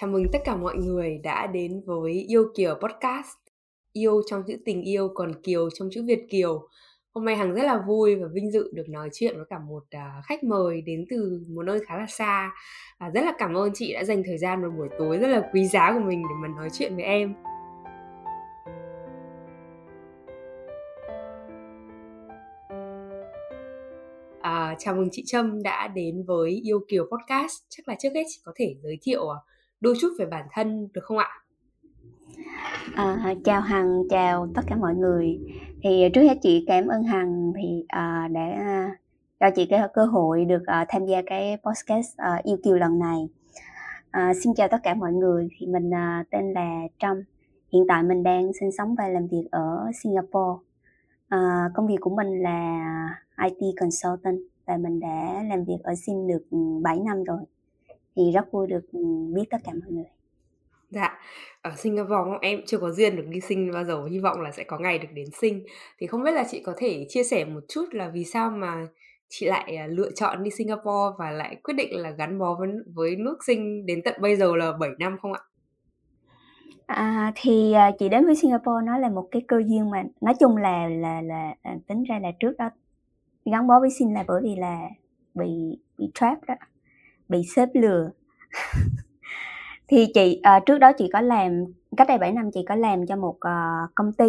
Chào mừng tất cả mọi người đã đến với Yêu Kiều Podcast. Yêu trong chữ tình yêu còn Kiều trong chữ Việt Kiều. Hôm nay Hằng rất là vui và vinh dự được nói chuyện với cả một à, khách mời đến từ một nơi khá là xa. Và rất là cảm ơn chị đã dành thời gian một buổi tối rất là quý giá của mình để mà nói chuyện với em. À, chào mừng chị Trâm đã đến với Yêu Kiều Podcast. Chắc là trước hết chị có thể giới thiệu à, đôi chút về bản thân được không ạ? À, chào Hằng, chào tất cả mọi người. Thì trước hết chị cảm ơn Hằng thì à, đã à, cho chị cái cơ hội được à, tham gia cái podcast à, yêu kiều lần này. À, xin chào tất cả mọi người. Thì mình à, tên là Trâm. Hiện tại mình đang sinh sống và làm việc ở Singapore. À, công việc của mình là à, IT consultant và mình đã làm việc ở Sin được ừ, 7 năm rồi thì rất vui được ừ, biết tất cả mọi người Dạ, ở Singapore em chưa có duyên được đi sinh bao giờ, hy vọng là sẽ có ngày được đến sinh. Thì không biết là chị có thể chia sẻ một chút là vì sao mà chị lại à, lựa chọn đi Singapore và lại quyết định là gắn bó với với nước sinh đến tận bây giờ là 7 năm không ạ? À, thì à, chị đến với Singapore nó là một cái cơ duyên mà nói chung là là là à, tính ra là trước đó gắn bó với sinh là bởi vì là bị bị trap đó bị sếp lừa. Thì chị à, trước đó chị có làm cách đây 7 năm chị có làm cho một uh, công ty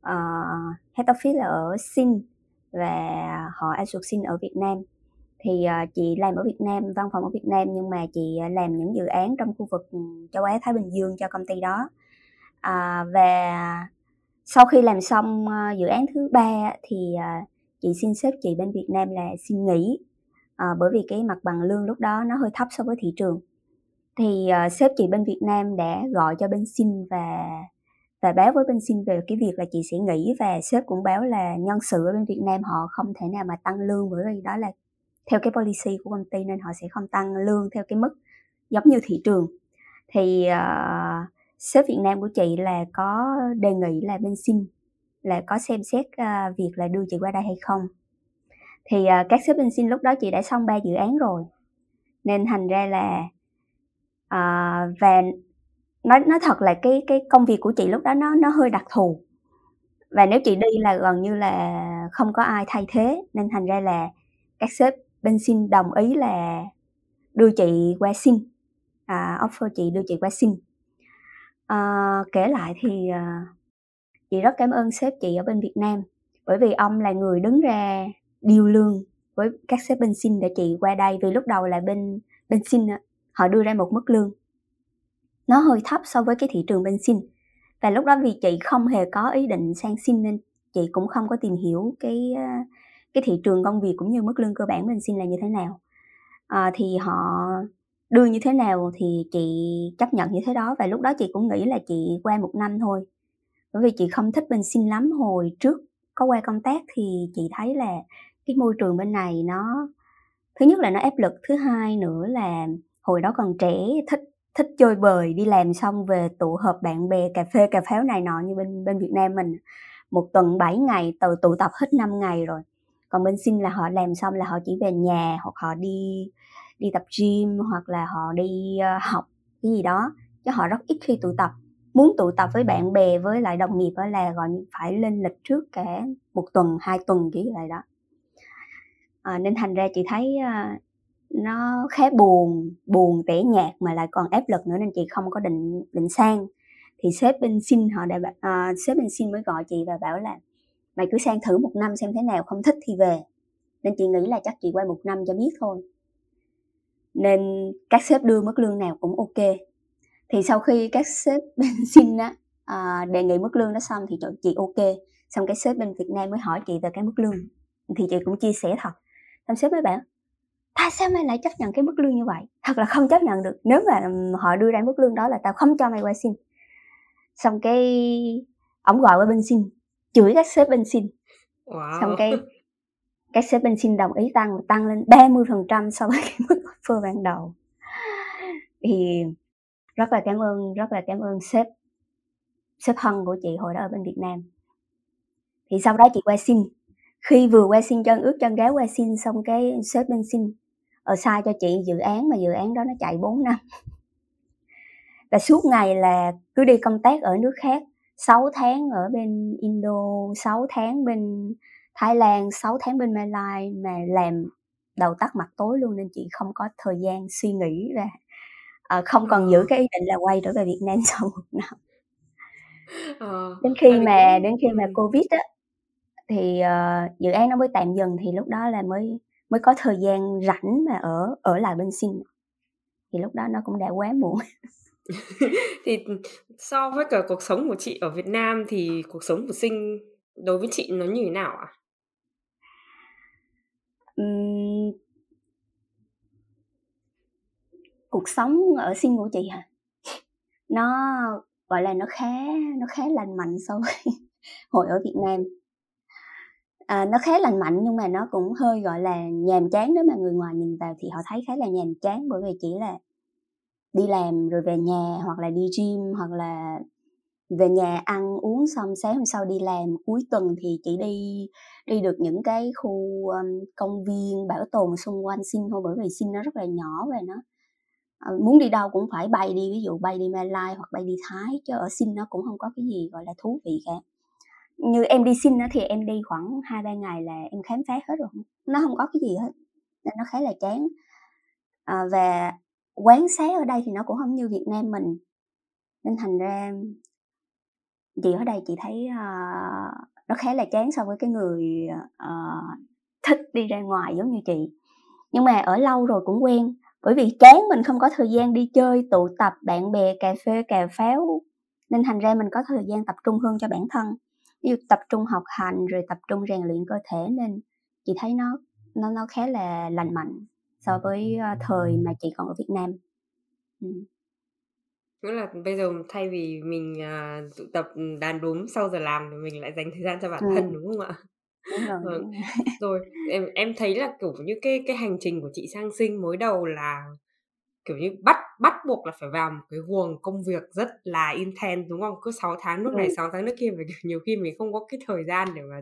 uh, head office là ở Sin và họ outsourcing Sin ở Việt Nam. Thì uh, chị làm ở Việt Nam văn phòng ở Việt Nam nhưng mà chị uh, làm những dự án trong khu vực châu Á Thái Bình Dương cho công ty đó. Uh, và sau khi làm xong uh, dự án thứ ba thì uh, chị xin sếp chị bên Việt Nam là xin nghỉ à, bởi vì cái mặt bằng lương lúc đó nó hơi thấp so với thị trường. Thì uh, sếp chị bên Việt Nam đã gọi cho bên Xin và và báo với bên Xin về cái việc là chị sẽ nghỉ và sếp cũng báo là nhân sự ở bên Việt Nam họ không thể nào mà tăng lương bởi vì đó là theo cái policy của công ty nên họ sẽ không tăng lương theo cái mức giống như thị trường. Thì uh, sếp Việt Nam của chị là có đề nghị là bên Xin là có xem xét uh, việc là đưa chị qua đây hay không thì uh, các sếp bên xin lúc đó chị đã xong ba dự án rồi. Nên thành ra là uh, và nói nói thật là cái cái công việc của chị lúc đó nó nó hơi đặc thù. Và nếu chị đi là gần như là không có ai thay thế. Nên thành ra là các sếp bên xin đồng ý là đưa chị qua xin. À, offer chị đưa chị qua xin. À, kể lại thì à, chị rất cảm ơn sếp chị ở bên Việt Nam. Bởi vì ông là người đứng ra điều lương với các sếp bên xin để chị qua đây vì lúc đầu là bên bên xin họ đưa ra một mức lương. Nó hơi thấp so với cái thị trường bên xin. Và lúc đó vì chị không hề có ý định sang xin nên chị cũng không có tìm hiểu cái ờ, cái thị trường công việc cũng như mức lương cơ bản bên xin là như thế nào. À, thì họ đưa như thế nào thì chị chấp nhận như thế đó. Và lúc đó chị cũng nghĩ là chị qua một năm thôi. Bởi vì chị không thích bên xin lắm. Hồi trước có qua công tác thì chị thấy là cái môi trường bên này nó thứ nhất là nó áp lực thứ hai nữa là hồi đó còn trẻ thích thích chơi bời đi làm xong về tụ họp bạn bè cà phê cà pháo này nọ như bên bên Việt Nam mình. Một tuần 7 ngày từ tụ tập hết 5 ngày rồi. Còn bên xin là họ làm xong là họ chỉ về nhà hoặc họ đi đi tập gym hoặc là họ đi uh, học cái gì đó. Chứ họ rất ít khi tụ tập. Muốn tụ tập với bạn bè với lại đồng nghiệp đó là gọi phải lên lịch trước cả một tuần hai tuần kiểu vậy đó à, nên thành ra chị thấy à, nó khá buồn buồn tẻ nhạt mà lại còn áp lực nữa nên chị không có định định sang. Thì sếp bên xin họ đã à, sếp bên xin mới gọi chị và bảo là mày cứ sang thử một năm xem thế nào không thích thì về. Nên chị nghĩ là chắc chị quay một năm cho biết thôi. Nên các sếp đưa mức lương nào cũng ok. Thì sau khi các sếp bên xin á à, đề nghị mức lương đó xong thì chị ok. Xong cái sếp bên Việt Nam mới hỏi chị về cái mức lương. Thì chị cũng chia sẻ thật xong sếp mới bảo tại sao mày lại chấp nhận cái mức lương như vậy? Thật là không chấp nhận được. Nếu mà họ đưa ra mức lương đó là tao không cho mày qua xin. Xong cái ổng gọi qua bên xin chửi các sếp bên xin. Wow. xong cái các sếp bên xin đồng ý tăng tăng lên 30 phần trăm so với cái mức offer ban đầu. Thì rất là cảm ơn rất là cảm ơn sếp sếp thân của chị hồi đó ở bên Việt Nam. Thì sau đó chị qua xin khi vừa qua xin chân ước chân gái qua xin xong cái sếp bên xin ở sai cho chị dự án mà dự án đó nó chạy 4 năm. Và suốt ngày là cứ đi công tác ở nước khác 6 tháng ở bên Indo 6 tháng bên Thái Lan 6 tháng bên Malai mà làm đầu tắt mặt tối luôn nên chị không có thời gian suy nghĩ và uh, không còn giữ cái ý định là quay trở về Việt Nam sau một năm. Ờ, đến khi mà đến khi mà covid á thì uh, dự án nó mới tạm dừng thì lúc đó là mới mới có thời gian rảnh mà ở ở lại bên Sinh thì lúc đó nó cũng đã quá muộn thì so với cả cuộc sống của chị ở Việt Nam thì cuộc sống của Sinh đối với chị nó như thế nào ạ? À? Uhm, cuộc sống ở Sinh của chị hả? Nó gọi là nó khá nó khá lành mạnh so với hồi ở Việt Nam à, nó khá lành mạnh nhưng mà nó cũng hơi gọi là nhàm chán nếu mà người ngoài nhìn vào thì họ thấy khá là nhàm chán bởi vì chỉ là đi làm rồi về nhà hoặc là đi gym hoặc là về nhà ăn uống xong sáng hôm sau đi làm. Cuối tuần thì chỉ đi đi được những cái khu um, công viên bảo tồn xung quanh sinh thôi bởi vì sinh nó rất là nhỏ và nó ờ, muốn đi đâu cũng phải bay đi. Ví dụ bay đi Malai hoặc bay đi Thái chứ ở sinh nó cũng không có cái gì gọi là thú vị cả như em đi xin thì em đi khoảng hai ba ngày là em khám phá hết rồi. Nó không có cái gì hết nên nó khá là chán. À, và quán xá ở đây thì nó cũng không như Việt Nam mình. Nên thành ra chị ở đây chị thấy uh, nó khá là chán so với cái người uh, thích đi ra ngoài giống như chị. Nhưng mà ở lâu rồi cũng quen bởi vì chán mình không có thời gian đi chơi tụ tập bạn bè cà phê cà pháo. Nên thành ra mình có thời gian tập trung hơn cho bản thân ví dụ tập trung học hành rồi tập trung rèn luyện cơ thể nên chị thấy nó nó nó khá là lành mạnh so với uh, thời mà chị còn ở Việt Nam. Ừ. Nghĩa là bây giờ thay vì mình uh, tụ tập đàn đúm sau giờ làm thì mình lại dành thời gian cho bản ừ. thân đúng không ạ? Đúng rồi. Vâng. rồi em em thấy là kiểu như cái cái hành trình của chị sang sinh mới đầu là kiểu như bắt bắt buộc là phải vào một cái guồng công việc rất là intense đúng không? Cứ 6 tháng nước này ừ. 6 tháng nước kia và nhiều khi mình không có cái thời gian để mà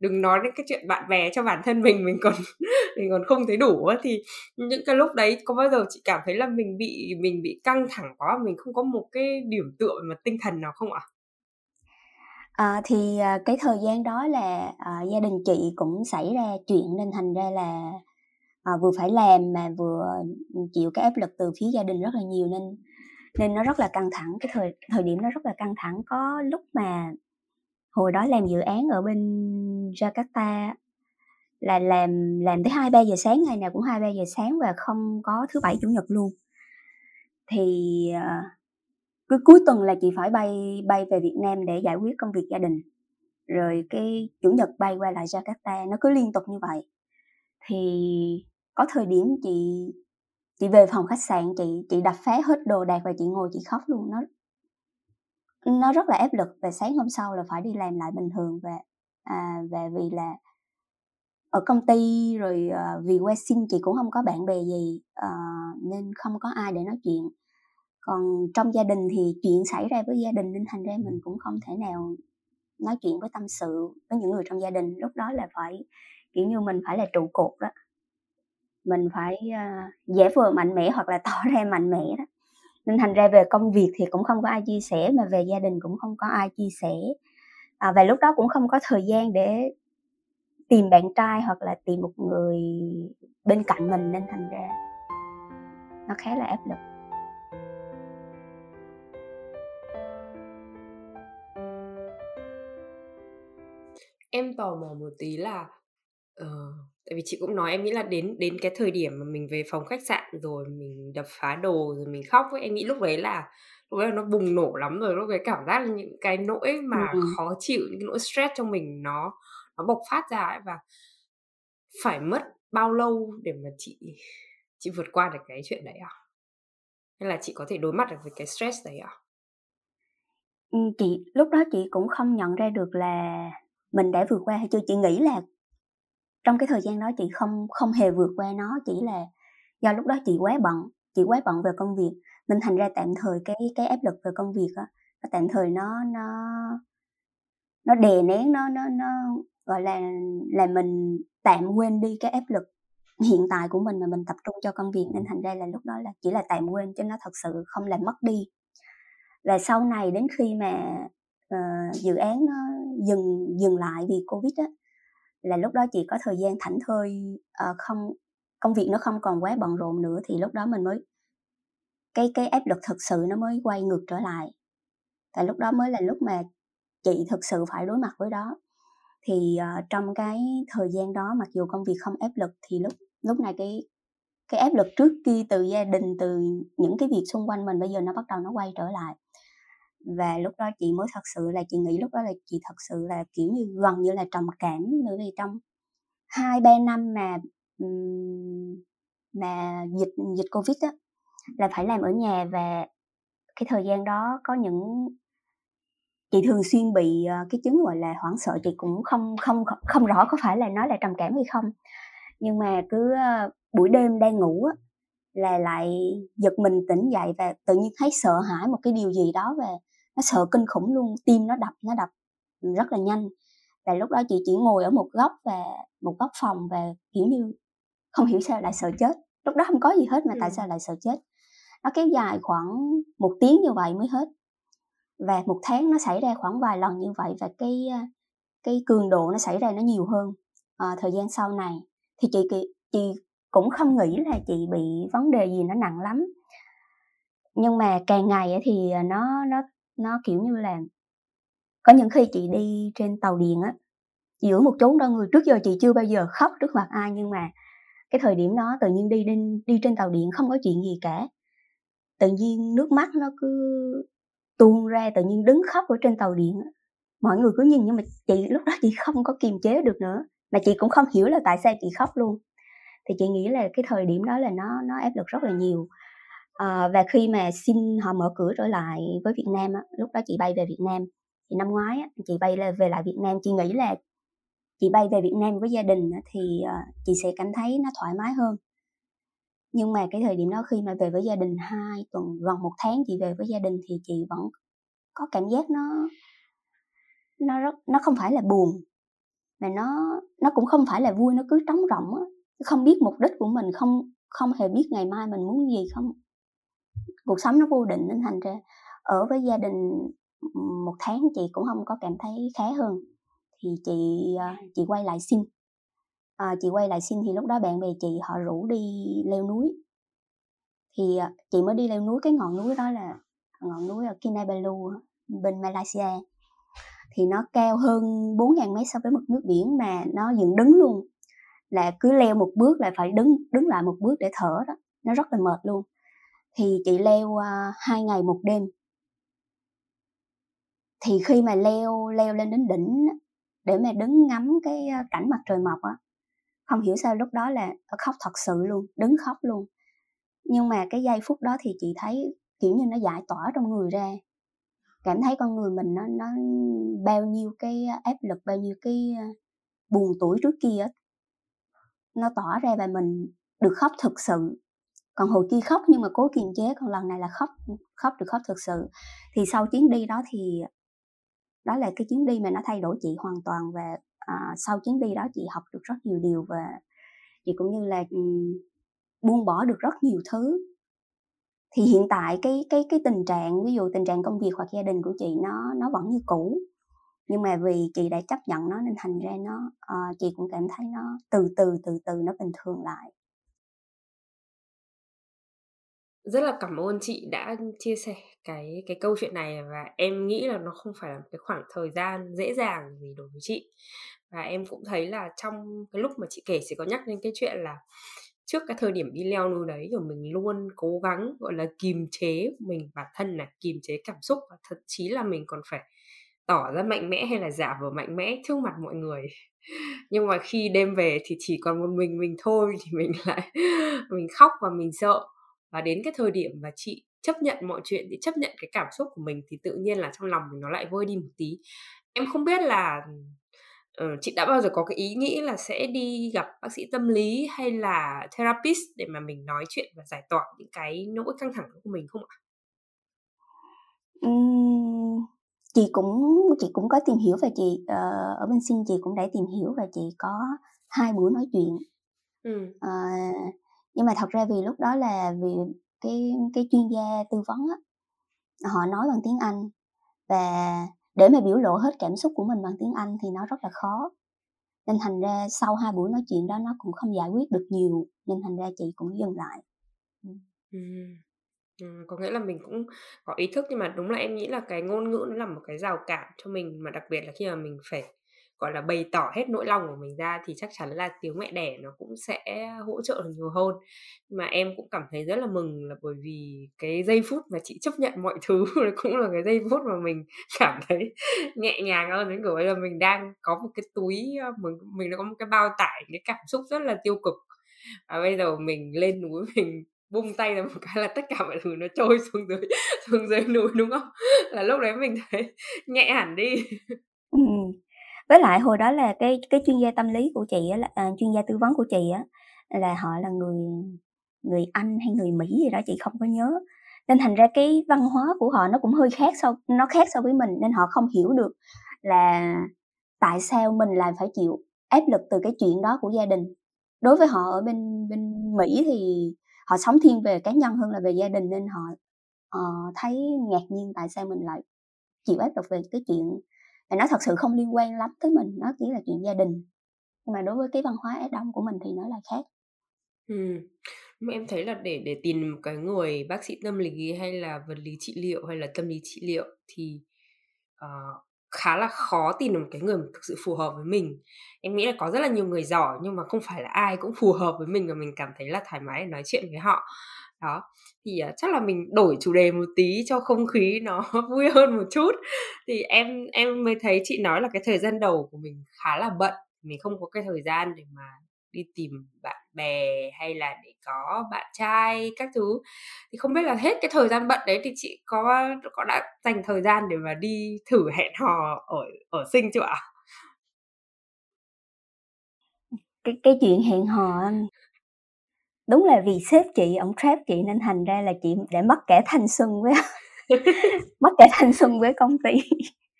đừng nói đến cái chuyện bạn bè cho bản thân mình mình còn mình còn không thấy đủ thì những cái lúc đấy có bao giờ chị cảm thấy là mình bị mình bị căng thẳng quá mình không có một cái điểm tựa mà tinh thần nào không ạ? À, thì à, cái thời gian đó là à, gia đình chị cũng xảy ra chuyện nên thành ra là à, vừa phải làm mà vừa ừ, chịu cái áp lực từ phía gia đình rất là nhiều nên nên nó rất là căng thẳng. Cái thời thời điểm nó rất là căng thẳng. Có lúc mà hồi đó làm dự án ở bên Jakarta là làm làm tới hai ba giờ sáng ngày nào cũng hai ba giờ sáng và không có thứ bảy chủ nhật luôn. Thì ờ, cứ cuối tuần là chị phải bay bay về Việt Nam để giải quyết công việc gia đình. Rồi cái chủ nhật bay qua lại Jakarta nó cứ liên tục như vậy. Thì có thời điểm chị chị về phòng khách sạn chị chị đập phá hết đồ đạc và chị ngồi chị khóc luôn. Nó nó rất là áp lực và sáng hôm sau là phải đi làm lại bình thường và à, và vì là ở công ty rồi uh, vì qua xin chị cũng không có bạn bè gì uh, nên không có ai để nói chuyện. Còn trong gia đình thì chuyện xảy ra với gia đình nên thành ra mình cũng không thể nào nói chuyện với tâm sự với những người trong gia đình. Lúc đó là phải kiểu như mình phải là trụ cột đó mình phải uh, dễ vừa mạnh mẽ hoặc là tỏ ra mạnh mẽ đó. Nên thành ra về công việc thì cũng không có ai chia sẻ mà về gia đình cũng không có ai chia sẻ. À, và lúc đó cũng không có thời gian để tìm bạn trai hoặc là tìm một người bên cạnh mình nên thành ra nó khá là áp lực. Em tò mò một tí là uh, tại vì chị cũng nói em nghĩ là đến đến cái thời điểm mà mình về phòng khách sạn rồi mình đập phá đồ rồi mình khóc ấy em nghĩ lúc đấy là lúc đấy là nó bùng nổ lắm rồi lúc đấy cảm giác là những cái nỗi mà ừ. khó chịu những cái nỗi stress trong mình nó nó bộc phát ra ấy và phải mất bao lâu để mà chị chị vượt qua được cái chuyện đấy à hay là chị có thể đối mặt được với cái stress đấy à chị lúc đó chị cũng không nhận ra được là mình đã vượt qua hay chưa? Chị nghĩ là trong cái thời gian đó chị không không hề vượt qua nó chỉ là do lúc đó chị quá bận chị quá bận về công việc. Nên thành ra tạm thời cái cái áp lực về công việc á tạm thời nó nó nó đè nén nó nó nó gọi là là mình tạm quên đi cái áp lực hiện tại của mình mà mình tập trung cho công việc. Nên thành ra là lúc đó là chỉ là tạm quên chứ nó thật sự không làm mất đi. Và sau này đến khi mà uh, dự án nó dừng dừng lại vì covid á là lúc đó chị có thời gian thảnh thơi uh, không công việc nó không còn quá bận rộn nữa thì lúc đó mình mới cái cái áp lực thực sự nó mới quay ngược trở lại. Tại lúc đó mới là lúc mà chị thực sự phải đối mặt với đó. Thì uh, trong cái thời gian đó mặc dù công việc không áp lực thì lúc lúc này cái cái áp lực trước kia từ gia đình từ những cái việc xung quanh mình bây giờ nó bắt đầu nó quay trở lại và lúc đó chị mới thật sự là chị nghĩ lúc đó là chị thật sự là, kiểu như, gần như là trầm cảm bởi vì trong hai ba năm mà mà dịch dịch covid á, là phải làm ở nhà và cái thời gian đó có những chị thường xuyên bị ờ, cái chứng gọi là hoảng sợ, chị cũng không không không rõ có phải là nó là trầm cảm hay không. Nhưng mà cứ ờ, buổi đêm đang ngủ á, là lại giật mình tỉnh dậy và tự nhiên thấy sợ hãi một cái điều gì đó và nó sợ kinh khủng luôn tim nó đập nó đập rất là nhanh. Và lúc đó chị chỉ ngồi ở một góc và một góc phòng và kiểu như không hiểu sao lại sợ chết. Lúc đó không có gì hết mà ừ. tại sao lại sợ chết. Nó kéo dài khoảng một tiếng như vậy mới hết. Và một tháng nó xảy ra khoảng vài lần như vậy và cái cái cường độ nó xảy ra nó nhiều hơn. À, thời gian sau này thì chị chị cũng không nghĩ là chị bị vấn đề gì nó nặng lắm. Nhưng mà càng ngày thì nó nó nó kiểu như là có những khi chị đi trên tàu điện á giữa một chốn đông người trước giờ chị chưa bao giờ khóc trước mặt ai nhưng mà cái thời điểm đó tự nhiên đi đi, đi trên tàu điện không có chuyện gì cả. Tự nhiên nước mắt nó cứ tuôn ra tự nhiên đứng khóc ở trên tàu điện mọi người cứ nhìn nhưng mà chị lúc đó chị không có kiềm chế được nữa mà chị cũng không hiểu là tại sao chị khóc luôn. Thì chị nghĩ là cái thời điểm đó là nó nó áp lực rất là nhiều à, và khi mà xin họ mở cửa trở lại với Việt Nam á, lúc đó chị bay về Việt Nam. Thì năm ngoái á, chị bay về lại Việt Nam. Chị nghĩ là chị bay về Việt Nam với gia đình á, thì uh, chị sẽ cảm thấy nó thoải mái hơn. Nhưng mà cái thời điểm đó khi mà về với gia đình hai tuần gần một tháng chị về với gia đình thì chị vẫn có cảm giác nó nó rất nó không phải là buồn. Mà nó nó cũng không phải là vui nó cứ trống rỗng á. Không biết mục đích của mình không không hề biết ngày mai mình muốn gì không cuộc sống nó vô định nên thành ra ở với gia đình một tháng chị cũng không có cảm thấy khá hơn. Thì chị à, chị quay lại xin. À, chị quay lại xin thì lúc đó bạn bè chị họ rủ đi leo núi. Thì à, chị mới đi leo núi cái ngọn núi đó là ngọn núi ở Kinabalu bên Malaysia. Thì nó cao hơn 4.000 mét so với mực nước biển mà nó dựng đứng luôn. Là cứ leo một bước là phải đứng đứng lại một bước để thở đó. Nó rất là mệt luôn thì chị leo uh, hai ngày một đêm. Thì khi mà leo leo lên đến đỉnh để mà đứng ngắm cái ờ, cảnh mặt trời mọc á không hiểu sao lúc đó là khóc thật sự luôn đứng khóc luôn. Nhưng mà cái giây phút đó thì chị thấy kiểu như nó giải tỏa trong người ra cảm thấy con người mình nó nó bao nhiêu cái áp lực bao nhiêu cái ờ, buồn tuổi trước kia nó tỏ ra và mình được khóc thực sự còn hồi kia khóc nhưng mà cố kiềm chế còn lần này là khóc khóc được khóc thực sự. Thì sau chuyến đi đó thì đó là cái chuyến đi mà nó thay đổi chị hoàn toàn và à, sau chuyến đi đó chị học được rất nhiều điều và chị cũng như là um, buông bỏ được rất nhiều thứ. Thì hiện tại cái cái cái tình trạng ví dụ tình trạng công việc hoặc gia đình của chị nó nó vẫn như cũ nhưng mà vì chị đã chấp nhận nó nên thành ra nó uh, chị cũng cảm thấy nó từ từ từ từ nó bình thường lại rất là cảm ơn chị đã chia sẻ cái cái câu chuyện này và em nghĩ là nó không phải là một cái khoảng thời gian dễ dàng gì đối với chị. Và em cũng thấy là trong cái lúc mà chị kể chị có nhắc đến cái chuyện là trước cái thời điểm đi leo núi đấy rồi mình luôn cố gắng, gọi là kìm chế mình, bản thân là kìm chế cảm xúc và thậm chí là mình còn phải tỏ ra mạnh mẽ hay là giả vờ mạnh mẽ trước mặt mọi người. Nhưng mà khi đêm về thì chỉ còn một mình mình thôi thì mình lại, mình khóc và mình sợ và đến cái thời điểm mà chị chấp nhận mọi chuyện thì chấp nhận cái cảm xúc của mình thì tự nhiên là trong lòng mình nó lại vơi đi một tí em không biết là uh, chị đã bao giờ có cái ý nghĩ là sẽ đi gặp bác sĩ tâm lý hay là therapist để mà mình nói chuyện và giải tỏa những cái nỗi căng thẳng của mình không ạ? Uhm, chị cũng chị cũng có tìm hiểu và chị uh, ở bên sinh chị cũng đã tìm hiểu và chị có hai buổi nói chuyện. Ừ. Uh, nhưng mà thật ra vì lúc đó là vì cái cái chuyên gia tư vấn á họ nói bằng tiếng Anh và để mà biểu lộ hết cảm xúc của mình bằng tiếng Anh thì nó rất là khó. Nên thành ra sau hai buổi nói chuyện đó nó cũng không giải quyết được nhiều nên thành ra chị cũng dừng lại. Ừ. Ừ, có nghĩa là mình cũng có ý thức nhưng mà đúng là em nghĩ là cái ngôn ngữ nó là một cái rào cản cho mình mà đặc biệt là khi mà mình phải gọi là, bày tỏ hết nỗi lòng của mình ra thì chắc chắn là tiếng mẹ đẻ nó cũng sẽ hỗ trợ được nhiều hơn. Nhưng mà em cũng cảm thấy rất là mừng là bởi vì cái giây phút mà chị chấp nhận mọi thứ cũng là cái giây phút mà mình cảm thấy nhẹ nhàng hơn. Đến kiểu là mình đang có một cái túi mình mình đã có một cái bao tải, cái cảm xúc rất là tiêu cực. Và bây giờ mình lên núi mình bung tay ra một cái là tất cả mọi thứ nó trôi xuống dưới xuống dưới núi, đúng không? Là lúc đấy mình thấy nhẹ hẳn đi. Ừ với lại hồi đó là cái cái chuyên gia tâm lý của chị á là à, chuyên gia tư vấn của chị á là họ là người người anh hay người mỹ gì đó chị không có nhớ. Nên thành ra cái văn hóa của họ nó cũng hơi khác so nó khác so với mình nên họ không hiểu được là tại sao mình lại phải chịu áp lực từ cái chuyện đó của gia đình. Đối với họ ở bên bên mỹ thì họ sống thiên về cá nhân hơn là về gia đình nên họ uh, thấy ngạc nhiên tại sao mình lại chịu áp lực về cái chuyện và nó thật sự không liên quan lắm tới mình nó chỉ là chuyện gia đình. Nhưng mà đối với cái văn hóa Á Đông của mình thì nó là khác. Ừ. mà em thấy là để để tìm một cái người bác sĩ tâm lý hay là vật lý trị liệu hay là tâm lý trị liệu thì uh, khá là khó tìm được một cái người thực sự phù hợp với mình. Em nghĩ là có rất là nhiều người giỏi nhưng mà không phải là ai cũng phù hợp với mình và mình cảm thấy là thoải mái để nói chuyện với họ đó thì uh, chắc là mình đổi chủ đề một tí cho không khí nó vui hơn một chút thì em em mới thấy chị nói là cái thời gian đầu của mình khá là bận mình không có cái thời gian để mà đi tìm bạn bè hay là để có bạn trai các thứ thì không biết là hết cái thời gian bận đấy thì chị có có đã dành thời gian để mà đi thử hẹn hò ở ở sinh chưa ạ? Cái cái chuyện hẹn hò đúng là vì sếp chị ông trap chị nên thành ra là chị để mất cả thanh xuân với mất cả thanh xuân với công ty.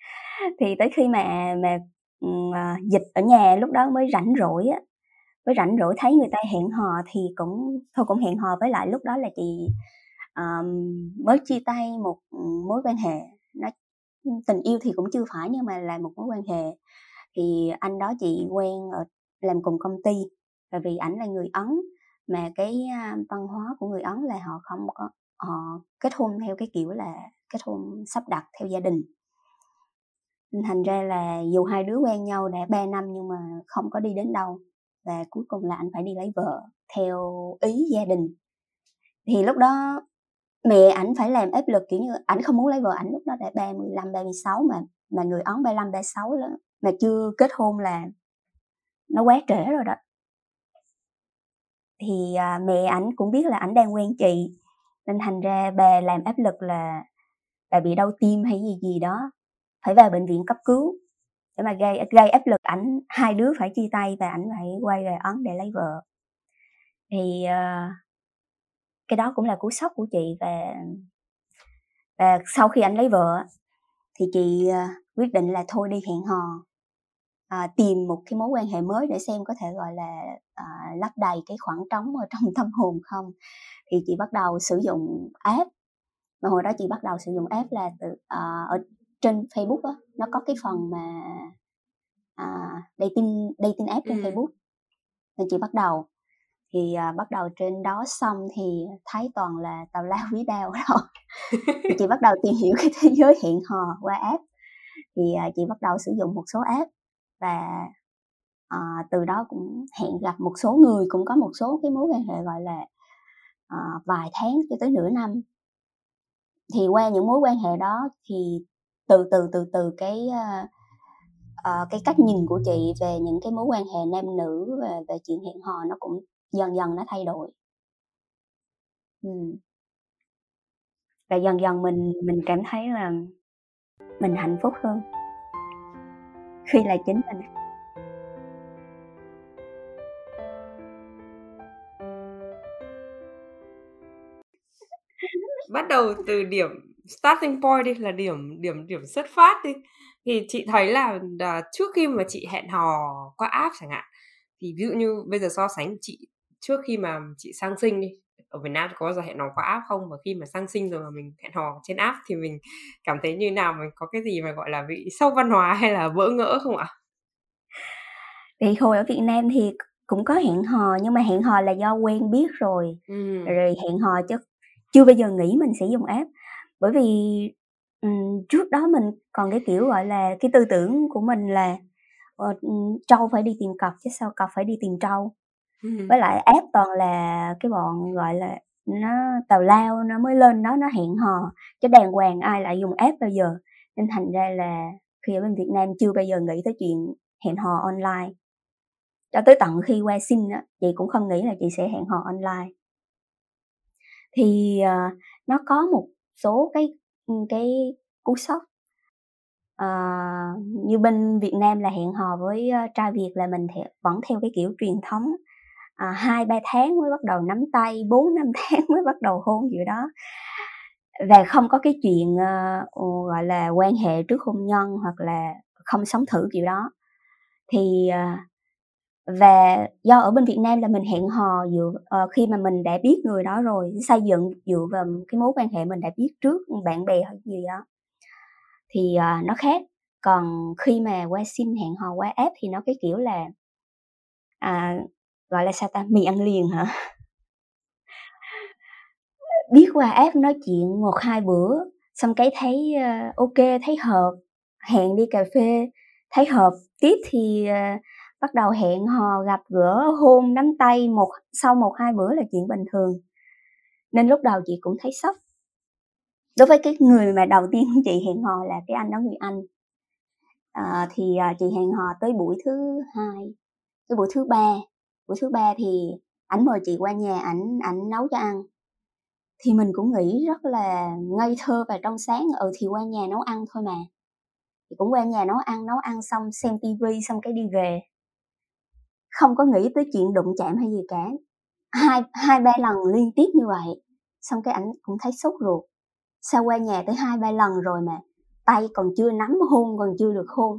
Thì tới khi mà mà uh, dịch ở nhà lúc đó mới rảnh rỗi á với rảnh rỗi thấy người ta hẹn hò thì cũng thôi cũng hẹn hò với lại lúc đó là chị um, mới chia tay một mối quan hệ. Nó tình yêu thì cũng chưa phải nhưng mà là một mối quan hệ. Thì anh đó chị quen ở làm cùng công ty bởi vì ảnh là người ấn mà cái văn hóa của người ấn là họ không có họ kết hôn theo cái kiểu là kết hôn sắp đặt theo gia đình. Thành ra là dù hai đứa quen nhau đã 3 năm nhưng mà không có đi đến đâu và cuối cùng là anh phải đi lấy vợ theo ý gia đình. Thì lúc đó mẹ ảnh phải làm áp lực kiểu như ảnh không muốn lấy vợ ảnh lúc đó đã 35 36 mà mà người Ấn 35 36 đó, mà chưa kết hôn là nó quá trễ rồi đó thì à, mẹ ảnh cũng biết là ảnh đang quen chị nên thành ra bà làm áp lực là bà bị đau tim hay gì gì đó phải vào bệnh viện cấp cứu để mà gây gây áp lực ảnh hai đứa phải chia tay và ảnh phải quay về ấn để lấy vợ. Thì uh, cái đó cũng là cú sốc của chị và và sau khi ảnh lấy vợ thì chị uh, quyết định là thôi đi hẹn hò à, tìm một cái mối quan hệ mới để xem có thể gọi là à, lấp đầy cái khoảng trống ở trong tâm hồn không. Thì chị bắt đầu sử dụng app. Mà hồi đó chị bắt đầu sử dụng app là từ à, ở trên Facebook á nó có cái phần mà à, dating dating app trên ừ. Facebook. Nên chị bắt đầu. Thì à, bắt đầu trên đó xong thì thấy toàn là tào lao quý đao đó thì chị bắt đầu tìm hiểu cái thế giới hẹn hò qua app. Thì à, chị bắt đầu sử dụng một số app và à, từ đó cũng hẹn gặp một số người cũng có một số cái mối quan hệ gọi là à, vài tháng cho tới nửa năm. Thì qua những mối quan hệ đó thì từ từ từ từ cái uh, uh, cái cách nhìn của chị về những cái mối quan hệ nam nữ về về chuyện hẹn hò nó cũng dần dần nó thay đổi. Ừ. và dần dần mình mình cảm thấy là mình hạnh phúc hơn khi là chính mình. Bắt đầu từ điểm starting point đi là điểm điểm điểm xuất phát đi. Thì chị thấy là, là trước khi mà chị hẹn hò qua app chẳng hạn thì ví dụ như bây giờ so sánh chị trước khi mà chị sang sinh đi ở Việt Nam có giờ hẹn hò qua app không? Và khi mà sang sinh rồi mà mình hẹn hò trên app thì mình cảm thấy như nào? Mình có cái gì mà gọi là bị sâu văn hóa hay là bỡ ngỡ không ạ? Thì hồi ở Việt Nam thì cũng có hẹn hò nhưng mà hẹn hò là do quen biết rồi. Ừm. rồi hẹn hò chứ chưa bao giờ nghĩ mình sẽ dùng app. Bởi vì um, trước đó mình còn cái kiểu gọi là cái tư tưởng của mình là uh, trâu phải đi tìm cọc chứ sao cọc phải đi tìm trâu Ừm. với lại app toàn là cái bọn gọi là nó tào lao nó mới lên đó nó hẹn hò chứ đàng hoàng ai lại dùng app bao giờ. Nên thành ra là khi ở bên Việt Nam chưa bao giờ nghĩ tới chuyện hẹn hò online. Cho tới tận khi qua sinh á chị cũng không nghĩ là chị sẽ hẹn hò online. Thì uh, nó có một số cái cái cú sốc. Uh, như bên Việt Nam là hẹn hò với uh, trai Việt là mình theo, vẫn theo cái kiểu truyền thống À, hai uh, ba tháng mới bắt đầu nắm tay bốn năm tháng mới bắt đầu hôn gì đó. Và không có cái chuyện uh, gọi là quan hệ trước hôn nhân hoặc là không sống thử kiểu đó. Thì uh, và do ở bên Việt Nam là mình hẹn hò dựa uh, ờ, khi mà mình đã biết người đó rồi xây dựng dựa vào cái mối quan hệ mình đã biết trước bạn bè hay gì đó. Thì uh, nó khác. Còn khi mà qua xin hẹn hò qua app thì nó cái kiểu là à, gọi là sao ta? Mì ăn liền hả? Biết qua app nói chuyện một hai bữa xong cái thấy uh, ok thấy hợp hẹn đi cà phê. Thấy hợp tiếp thì uh, bắt đầu hẹn hò gặp gỡ hôn nắm tay một sau một hai bữa là chuyện bình thường. Nên lúc đầu chị cũng thấy sốc. Đối với cái người mà đầu tiên chị hẹn hò là cái anh đó người anh. À, thì à, chị hẹn hò tới buổi thứ hai tới buổi thứ ba buổi thứ ba thì ảnh mời chị qua nhà, ảnh ảnh nấu cho ăn. Thì mình cũng nghĩ rất là ngây thơ và trong sáng ừ thì qua nhà nấu ăn thôi mà. Thì cũng qua nhà nấu ăn nấu ăn xong xem tivi xong cái đi về. Không có nghĩ tới chuyện đụng chạm hay gì cả. Hai hai ba lần liên tiếp như vậy, xong cái ảnh cũng thấy sốt ruột. Sao qua nhà tới hai ba lần rồi mà tay còn chưa nắm hôn, còn chưa được hôn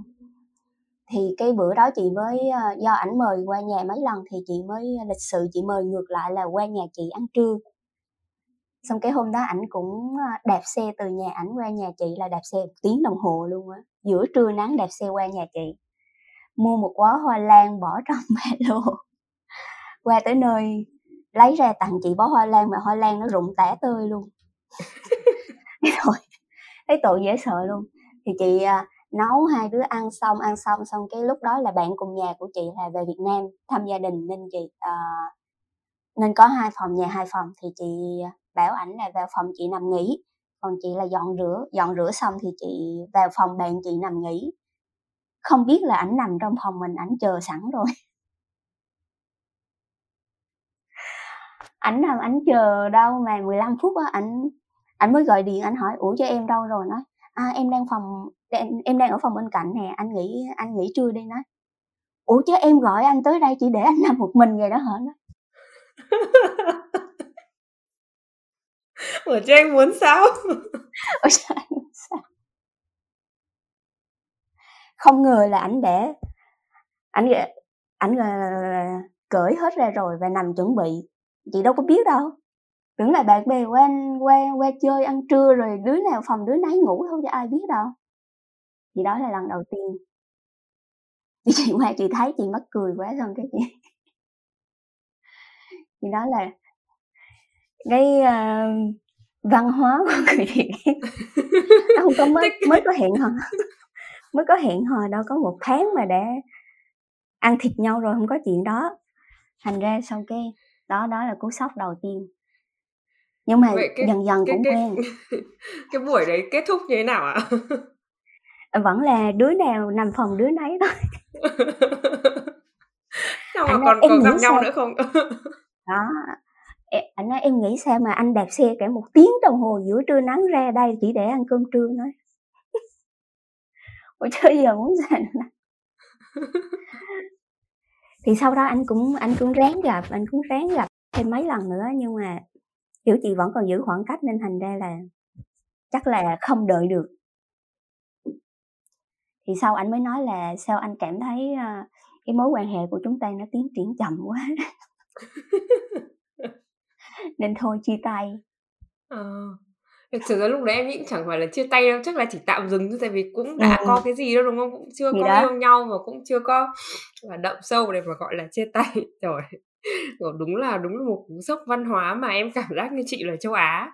thì cái bữa đó chị mới do ảnh mời qua nhà mấy lần thì chị mới lịch sự chị mời ngược lại là qua nhà chị ăn trưa. Xong cái hôm đó ảnh cũng đạp xe từ nhà ảnh qua nhà chị là đạp xe một tiếng đồng hồ luôn á. Giữa trưa nắng đạp xe qua nhà chị. Mua một bó hoa lan bỏ trong ba lô. Qua tới nơi lấy ra tặng chị bó hoa lan mà hoa lan nó rụng tả tơi luôn. Thấy tội dễ sợ luôn. Thì chị nấu hai đứa ăn xong ăn xong xong cái lúc đó là bạn cùng nhà của chị là về Việt Nam thăm gia đình nên chị uh, nên có hai phòng nhà hai phòng thì chị bảo ảnh là vào phòng chị nằm nghỉ còn chị là dọn rửa dọn rửa xong thì chị vào phòng bạn chị nằm nghỉ. Không biết là ảnh nằm trong phòng mình ảnh chờ sẵn rồi. Ảnh nằm ảnh chờ đâu mà 15 phút á ảnh ảnh mới gọi điện ảnh hỏi ủa cho em đâu? Rồi nói à em đang phòng em, em đang ở phòng bên cạnh nè anh nghĩ anh nghỉ trưa đi nói. Ủa chứ em gọi anh tới đây chỉ để anh nằm một mình vậy đó hả? Nó ủa cho anh muốn sao? Ủa cho anh muốn sao? Không ngờ là ảnh để ảnh ảnh cởi hết ra rồi và nằm chuẩn bị. Chị đâu có biết đâu. Tưởng là bạn bè qua qua qua chơi ăn trưa rồi đứa nào phòng đứa nấy ngủ thôi cho ai biết đâu thì đó là lần đầu tiên. Thì chị qua chị thấy chị mất cười quá xong cái chị thì đó là cái uh, văn hóa của người việt. Không có mới mới có hẹn hò mới có hẹn hò đâu có một tháng mà đã ăn thịt nhau rồi không có chuyện đó. Thành ra xong cái đó đó là cú sốc đầu tiên. Nhưng mà Vậy cái, dần dần cái, cũng cái, quen. cái buổi đấy kết thúc như thế nào ạ vẫn là đứa nào nằm phòng đứa nấy thôi sao mà còn còn gặp nhau nữa không? Đó. Anh nói em nghĩ sao mà anh đạp xe cả một tiếng đồng hồ giữa trưa nắng ra đây chỉ để ăn cơm trưa nói ủa chứ giờ muốn sao thì sau đó anh cũng anh cũng ráng gặp anh cũng ráng gặp thêm mấy lần nữa nhưng mà kiểu chị vẫn còn giữ khoảng cách nên thành ra là chắc là không đợi được thì sau anh mới nói là sao anh cảm thấy uh, cái mối quan hệ của chúng ta nó tiến triển chậm quá. Nên thôi chia tay. Ờ. Thực sự ra lúc đấy em nghĩ chẳng phải là chia tay đâu chắc là chỉ tạm dừng thôi tại vì cũng đã ừ. có cái gì đâu đúng không? Cũng chưa Gì có đó. yêu nhau và cũng chưa có là đậm sâu để mà gọi là chia tay. Rồi đúng là đúng là một cú sốc văn hóa mà em cảm giác như chị là châu Á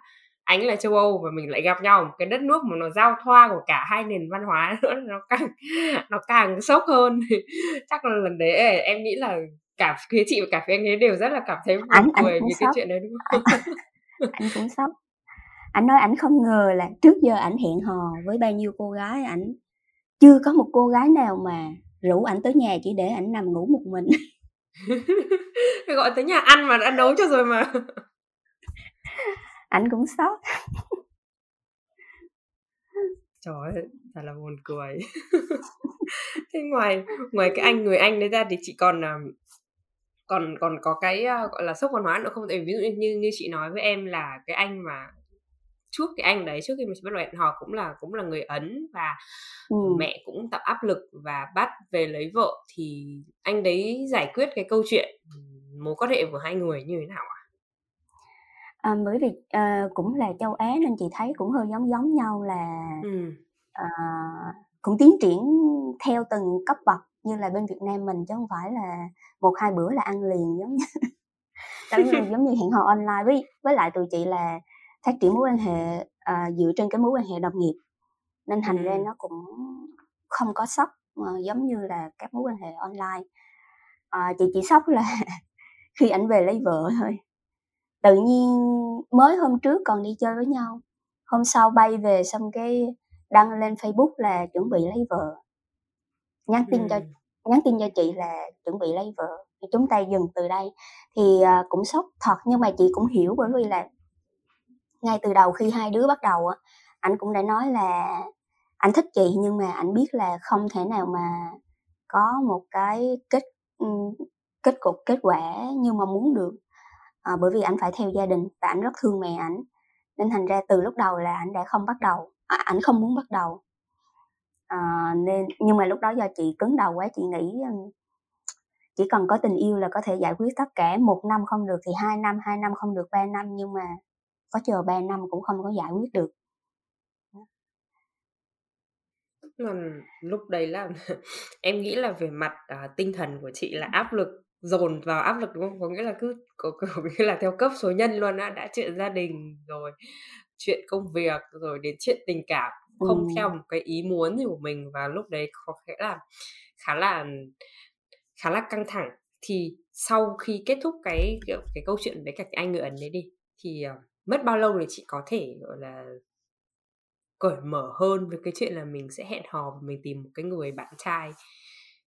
anh là châu Âu và mình lại gặp nhau một cái đất nước mà nó giao thoa của cả hai nền văn hóa nữa nó càng nó càng sốc hơn. Chắc là lần đấy em nghĩ là cả phía chị và cả phía anh ấy đều rất là cảm thấy buồn cười vì cái chuyện đấy đúng không? Anh cũng sốc. Anh nói ảnh không ngờ là trước giờ ảnh hẹn hò với bao nhiêu cô gái ảnh chưa có một cô gái nào mà rủ ảnh tới nhà chỉ để ảnh nằm ngủ một mình. Gọi tới nhà ăn mà đã nấu cho rồi mà ảnh cũng sốc trời ơi thật là buồn cười. Thế ngoài ngoài cái anh người anh đấy ra thì chị còn còn còn có cái gọi là sốc văn hóa nữa không? Tại ví dụ như như chị nói với em là cái anh mà trước cái anh đấy trước khi mà chị bắt đầu hẹn hò cũng là cũng là người ấn và ừ. mẹ cũng tạo áp lực và bắt về lấy vợ thì anh đấy giải quyết cái câu chuyện mối quan hệ của hai người như thế nào ạ à, bởi vì uh, cũng là châu Á nên chị thấy cũng hơi giống giống nhau là ừ. uh, cũng tiến triển theo từng cấp bậc như là bên Việt Nam mình chứ không phải là một hai bữa là ăn liền giống như giống như, giống như hẹn hò online. Với với lại tụi chị là phát triển mối quan hệ uh, dựa trên cái mối quan hệ đồng nghiệp nên thành ra nó cũng không có sốc uh, giống như là các mối quan hệ online. Uh, chị chỉ sốc là khi ảnh về lấy vợ thôi tự nhiên mới hôm trước còn đi chơi với nhau. Hôm sau bay về xong cái đăng lên facebook là chuẩn bị lấy vợ. Nhắn tin ừ. cho nhắn tin cho chị là chuẩn bị lấy vợ. Thì chúng ta dừng từ đây. Thì uh, cũng sốc thật nhưng mà chị cũng hiểu bởi vì là ngay từ đầu khi hai đứa bắt đầu á anh cũng đã nói là anh thích chị nhưng mà anh biết là không thể nào mà có một cái kết kết cục kết quả như mà muốn được à, bởi vì anh phải theo gia đình và anh rất thương mẹ ảnh. Nên thành ra từ lúc đầu là anh đã không bắt đầu à, ảnh không muốn bắt đầu. À, nên nhưng mà lúc đó do chị cứng đầu quá chị nghĩ chỉ cần có tình yêu là có thể giải quyết tất cả. Một năm không được thì hai năm hai năm không được ba năm nhưng mà có chờ ba năm cũng không có giải quyết được. Còn lúc đấy là em nghĩ là về mặt uh, tinh thần của chị là áp lực dồn vào áp lực đúng không? Có nghĩa là cứ có, có nghĩa là theo cấp số nhân luôn á đã chuyện gia đình rồi chuyện công việc rồi đến chuyện tình cảm không ừ. theo một cái ý muốn gì của mình và lúc đấy có khá là khá là khá là căng thẳng. Thì sau khi kết thúc cái cái, cái câu chuyện với cả anh người ấn đấy đi thì uh, mất bao lâu để chị có thể gọi là cởi mở hơn với cái chuyện là mình sẽ hẹn hò và mình tìm một cái người bạn trai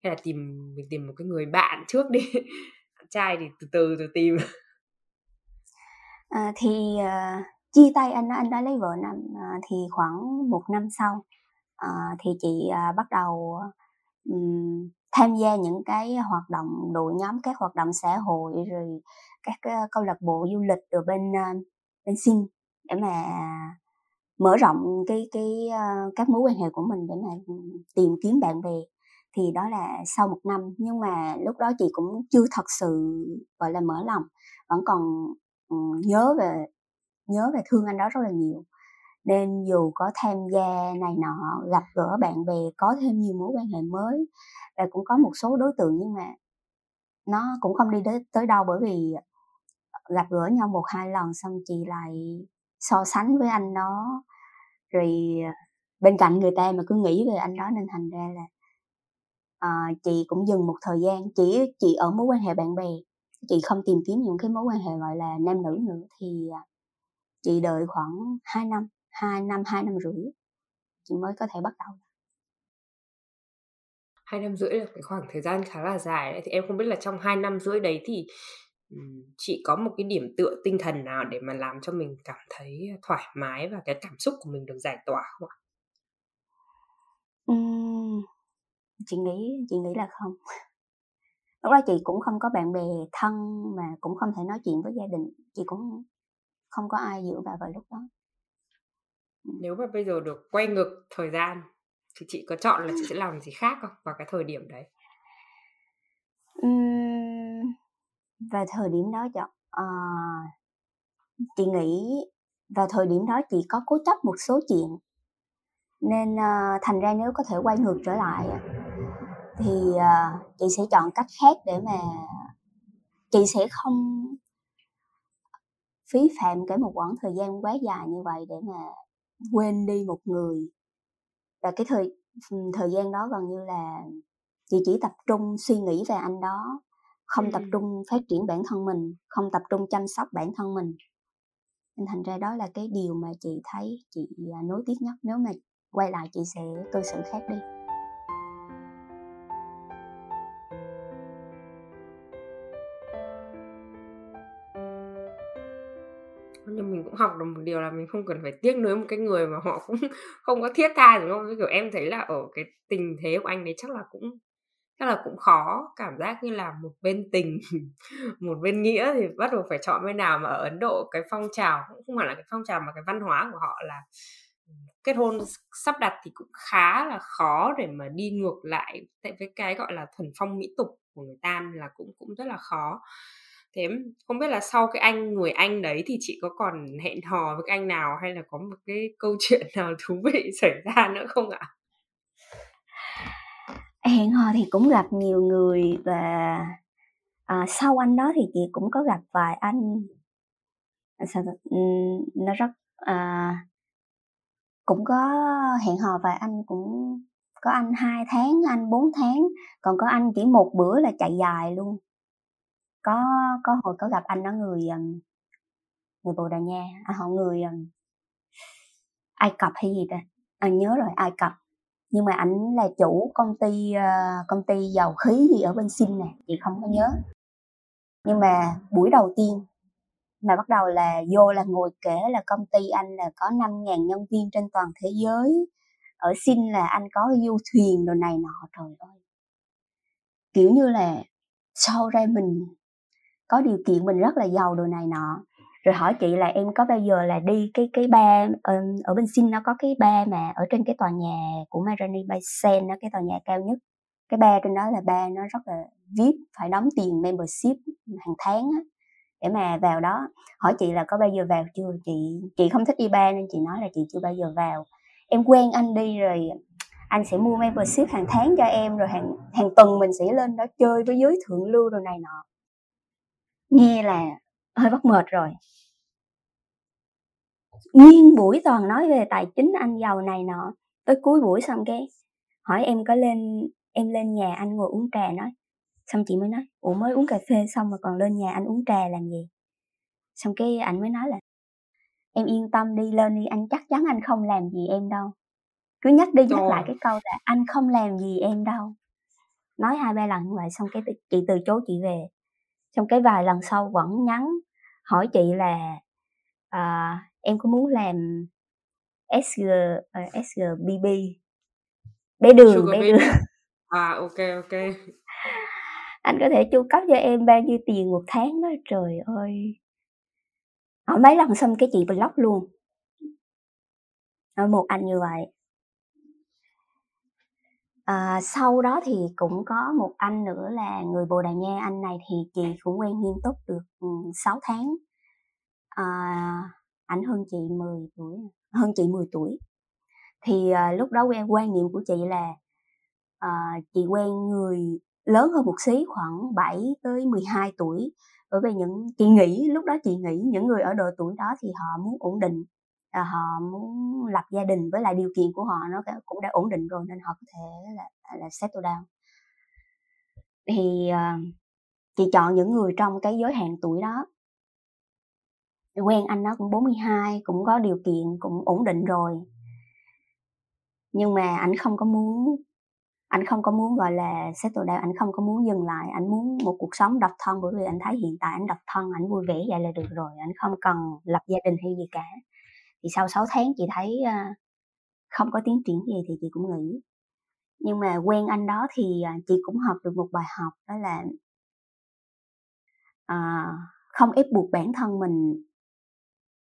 hay là tìm mình tìm một cái người bạn trước đi. Bạn trai thì từ từ từ tìm. À, thì uh, chia tay anh anh đã lấy vợ năm uh, thì khoảng một năm sau uh, thì chị uh, bắt đầu um, tham gia những cái hoạt động đội nhóm các hoạt động xã hội rồi các uh, câu lạc bộ du lịch ở bên uh, bên xin để mà mở rộng cái cái uh, các mối quan hệ của mình để mà tìm kiếm bạn bè thì đó là sau một năm. Nhưng mà lúc đó chị cũng chưa thật sự, gọi là, mở lòng, vẫn còn nhớ về nhớ về thương anh đó rất là nhiều. Nên dù có tham gia này nọ, gặp gỡ bạn bè, có thêm nhiều mối quan hệ mới, và cũng có một số đối tượng nhưng mà nó cũng không đi tới đâu bởi vì gặp gỡ nhau một hai lần xong chị lại so sánh với anh đó. Rồi à, bên cạnh người ta mà cứ nghĩ về anh đó nên thành ra là uh, chị cũng dừng một thời gian chỉ chị ở mối quan hệ bạn bè. Chị không tìm kiếm những cái mối quan hệ gọi là nam nữ nữa thì uh, chị đợi khoảng 2 năm 2 năm 2 năm rưỡi chị mới có thể bắt đầu. Hai năm rưỡi là cái khoảng thời gian khá là dài đấy. Thì em không biết là trong hai năm rưỡi đấy thì chị có một cái điểm tựa tinh thần nào để mà làm cho mình cảm thấy thoải mái và cái cảm xúc của mình được giải tỏa không ạ? Ừm, chị nghĩ chị nghĩ là không. Lúc đó chị cũng không có bạn bè thân mà cũng không thể nói chuyện với gia đình, chị cũng không có ai dựa vào vào lúc đó. Nếu mà bây giờ được quay ngược thời gian thì chị có chọn là chị sẽ làm gì khác không vào cái thời điểm đấy? Ừm, về thời điểm đó chọn uh, chị nghĩ vào thời điểm đó chị có cố chấp một số chuyện nên uh, thành ra nếu có thể quay ngược trở lại thì uh, chị sẽ chọn cách khác để mà chị sẽ không phí phạm cái một quãng thời gian quá dài như vậy để mà quên đi một người. Và cái thời thời gian đó gần như là chị chỉ tập trung suy nghĩ về anh đó không ừ. tập trung phát triển bản thân mình không tập trung chăm sóc bản thân mình. Nên thành ra đó là cái điều mà chị thấy chị à, nối tiếc nhất. Nếu mà quay lại chị sẽ cư xử khác đi nhưng mình cũng học được một điều là mình không cần phải tiếc nuối một cái người mà họ cũng không có thiết tha, đúng không? Kiểu em thấy là ở cái tình thế của anh đấy chắc là cũng, chắc là cũng khó. Cảm giác như là một bên tình, một bên nghĩa thì bắt buộc phải chọn bên nào. Mà ở Ấn Độ cái phong trào cũng không phải là cái phong trào mà cái văn hóa của họ là kết hôn sắp đặt thì cũng khá là khó để mà đi ngược lại tại với cái gọi là thuần phong mỹ tục của người ta là cũng cũng rất là khó thế không biết là sau cái anh người anh đấy thì chị có còn hẹn hò với cái anh nào hay là có một cái câu chuyện nào thú vị xảy ra nữa không ạ? Hẹn hò thì cũng gặp nhiều người và à, sau anh đó thì chị cũng có gặp vài anh. À, sao ừ, nó rất à, cũng có hẹn hò vài anh cũng có anh hai tháng anh 4 tháng còn có anh chỉ một bữa là chạy dài luôn có có hồi có gặp anh đó người người Bồ Đào Nha à, họ người Ai Cập hay gì ta? Anh à, nhớ rồi Ai Cập. Nhưng mà ảnh là chủ công ty ờ, công ty dầu khí gì ở bên Sinh nè chị không có nhớ. Nhưng mà buổi đầu tiên mà bắt đầu là vô là ngồi kể là công ty anh là có 5.000 nhân viên trên toàn thế giới. Ở Xin là anh có du thuyền đồ này nọ trời ơi. Kiểu như là sau ra mình có điều kiện mình rất là giàu đồ này nọ. Rồi hỏi chị là em có bao giờ là đi cái cái ba ờ, ở, bên Sinh nó có cái ba mà ở trên cái tòa nhà của Marani Bay Sen nó cái tòa nhà cao nhất? Cái ba trên đó là ba nó rất là vip phải đóng tiền membership hàng tháng á để mà vào đó. Hỏi chị là có bao giờ vào chưa? Chị chị không thích đi ba nên chị nói là chị chưa bao giờ vào. Em quen anh đi rồi anh sẽ mua membership hàng tháng cho em rồi hàng hàng tuần mình sẽ lên đó chơi với giới thượng lưu rồi này nọ nghe là hơi bắt mệt rồi. Nguyên buổi toàn nói về tài chính anh giàu này nọ tới cuối buổi xong cái hỏi em có lên em lên nhà anh ngồi uống trà nói. Xong chị mới nói ủa mới uống cà phê xong mà còn lên nhà anh uống trà làm gì? Xong cái anh mới nói là em yên tâm đi lên đi anh chắc chắn anh không làm gì em đâu. Cứ nhắc đi nhắc lại cái câu là anh không làm gì em đâu. Nói hai ba lần như vậy xong cái chị từ chối chị về xong cái vài lần sau vẫn nhắn hỏi chị là à, em có muốn làm SG uh, ờ, SGBB bé đường Sugar bé baby. đường. À ok ok. Anh có thể chu cấp cho em bao nhiêu tiền một tháng đó trời ơi. Hỏi mấy lần xong cái chị block luôn. Ở một anh như vậy À, sau đó thì cũng có một anh nữa là người Bồ Đào Nha, anh này thì chị cũng quen nghiêm túc được, ừ, 6 tháng. À, ảnh hơn chị 10 tuổi, à, hơn chị 10 tuổi. Thì, à, lúc đó quen quan niệm của chị là, à, chị quen người lớn hơn một xí khoảng 7 tới 12 tuổi, bởi vì những chị nghĩ lúc đó chị nghĩ những người ở độ tuổi đó thì họ muốn ổn định à, họ muốn lập gia đình với lại điều kiện của họ nó cũng đã ổn định rồi nên họ có thể là à, là settle down. Thì à, chị chọn những người trong cái giới hạn tuổi đó. Quen anh nó cũng 42 cũng có điều kiện cũng ổn định rồi. Nhưng mà anh không có muốn anh không có muốn gọi là settle down anh không có muốn dừng lại anh muốn một cuộc sống độc thân bởi vì anh thấy hiện tại anh độc thân anh vui vẻ vậy là được rồi anh không cần lập gia đình hay gì cả thì sau 6 tháng chị thấy uh, không có tiến triển gì thì chị cũng nghỉ. Nhưng mà quen anh đó thì uh, chị cũng học được một bài học đó là uh, không ép buộc bản thân mình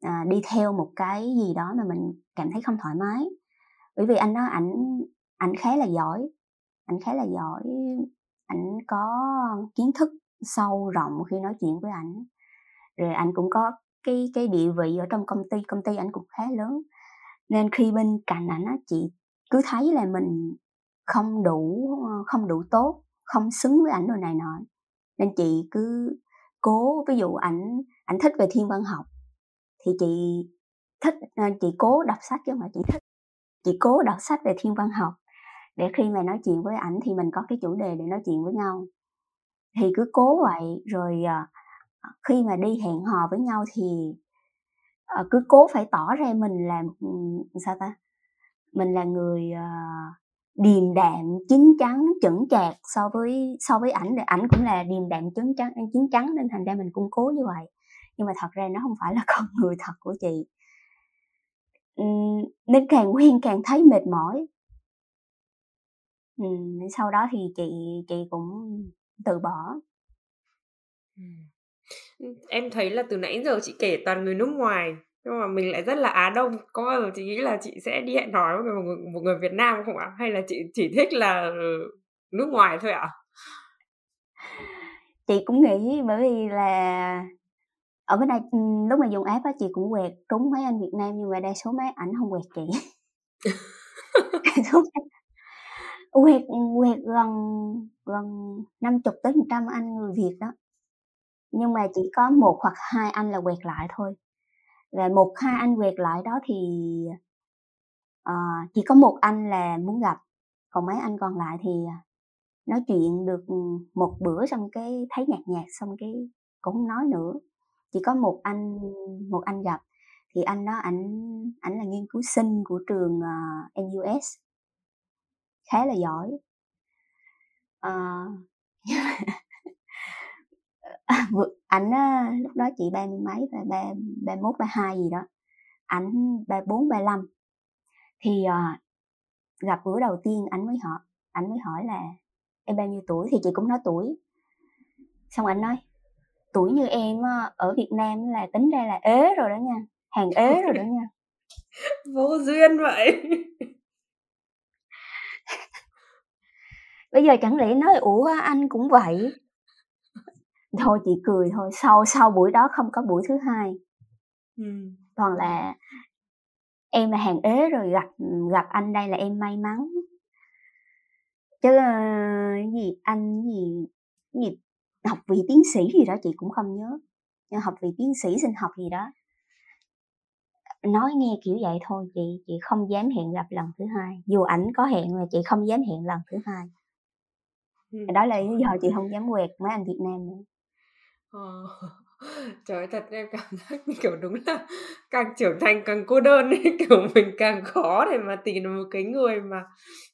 uh, đi theo một cái gì đó mà mình cảm thấy không thoải mái. Bởi vì anh đó ảnh ảnh khá là giỏi ảnh khá là giỏi ảnh có kiến thức sâu rộng khi nói chuyện với ảnh. Rồi anh cũng có cái cái địa vị ở trong công ty công ty ảnh cũng khá lớn. Nên khi bên cạnh ảnh á, chị cứ thấy là mình không đủ ờ, không đủ tốt, không xứng với ảnh đồ này nọ. Nên chị cứ cố, ví dụ ảnh ảnh thích về thiên văn học thì chị thích ờ, chị cố đọc sách chứ mà chị thích. Chị cố đọc sách về thiên văn học để khi mà nói chuyện với ảnh thì mình có cái chủ đề để nói chuyện với nhau. Thì cứ cố vậy rồi ờ, khi mà đi hẹn hò với nhau thì à, cứ cố phải tỏ ra mình là ừ, sao ta? Mình là người uh, điềm đạm chín chắn chững chạc so với so với ảnh. Thì ảnh cũng là điềm đạm chín chắn à, chín chắn nên thành ra mình cũng cố như vậy. Nhưng mà thật ra nó không phải là con người thật của chị. Ừ, nên càng quen càng thấy mệt mỏi. Ừ, nên sau đó thì chị chị cũng từ bỏ em thấy là từ nãy giờ chị kể toàn người nước ngoài nhưng mà mình lại rất là Á Đông. Có bao giờ chị nghĩ là chị sẽ đi hẹn hò với một người, một người Việt Nam không ạ? Hay là chị chỉ thích là nước ngoài thôi ạ? Chị cũng nghĩ bởi vì là ở bên đây lúc mà dùng app á chị cũng quẹt trúng mấy anh Việt Nam nhưng mà đa số mấy ảnh không quẹt chị. Quẹt quẹt gần gần năm chục tới một trăm anh người Việt đó nhưng mà chỉ có một hoặc hai anh là quẹt lại thôi. Và một hai anh quẹt lại đó thì uh, chỉ có một anh là muốn gặp. Còn mấy anh còn lại thì à, nói chuyện được ừ, một bữa xong cái thấy nhạt nhạt xong cái cũng không nói nữa. Chỉ có một anh một anh gặp. Thì anh đó ảnh ảnh là nghiên cứu sinh của trường ờ, uh, NUS khá là giỏi. Uh, ảnh lúc đó chị ba mươi mấy và ba ba mốt ba hai gì đó. Ảnh ba bốn ba năm thì uh, gặp bữa đầu tiên ảnh mới hỏi ảnh mới hỏi là em bao nhiêu tuổi? Thì chị cũng nói tuổi. Xong ảnh nói tuổi như em ở Việt Nam là tính ra là ế rồi đó nha hàng ế rồi đó nha. Vô duyên vậy. Bây giờ chẳng lẽ nói ủa anh cũng vậy thôi chị cười thôi sau sau buổi đó không có buổi thứ hai. Ừ. còn là em là hàng ế rồi gặp gặp anh đây là em may mắn. Chứ uh, gì anh gì gì học vị tiến sĩ gì đó chị cũng không nhớ. Nhưng học vị tiến sĩ sinh học gì đó. Nói nghe kiểu vậy thôi chị chị không dám hẹn gặp lần thứ hai. Dù ảnh có hẹn mà chị không dám hẹn lần thứ hai. Ừ. đó là lý do chị không dám quẹt mấy anh Việt Nam nữa Ờ. Trời ơi, thật em cảm giác kiểu đúng là càng trưởng thành càng cô đơn ấy, kiểu mình càng khó để mà tìm được một cái người mà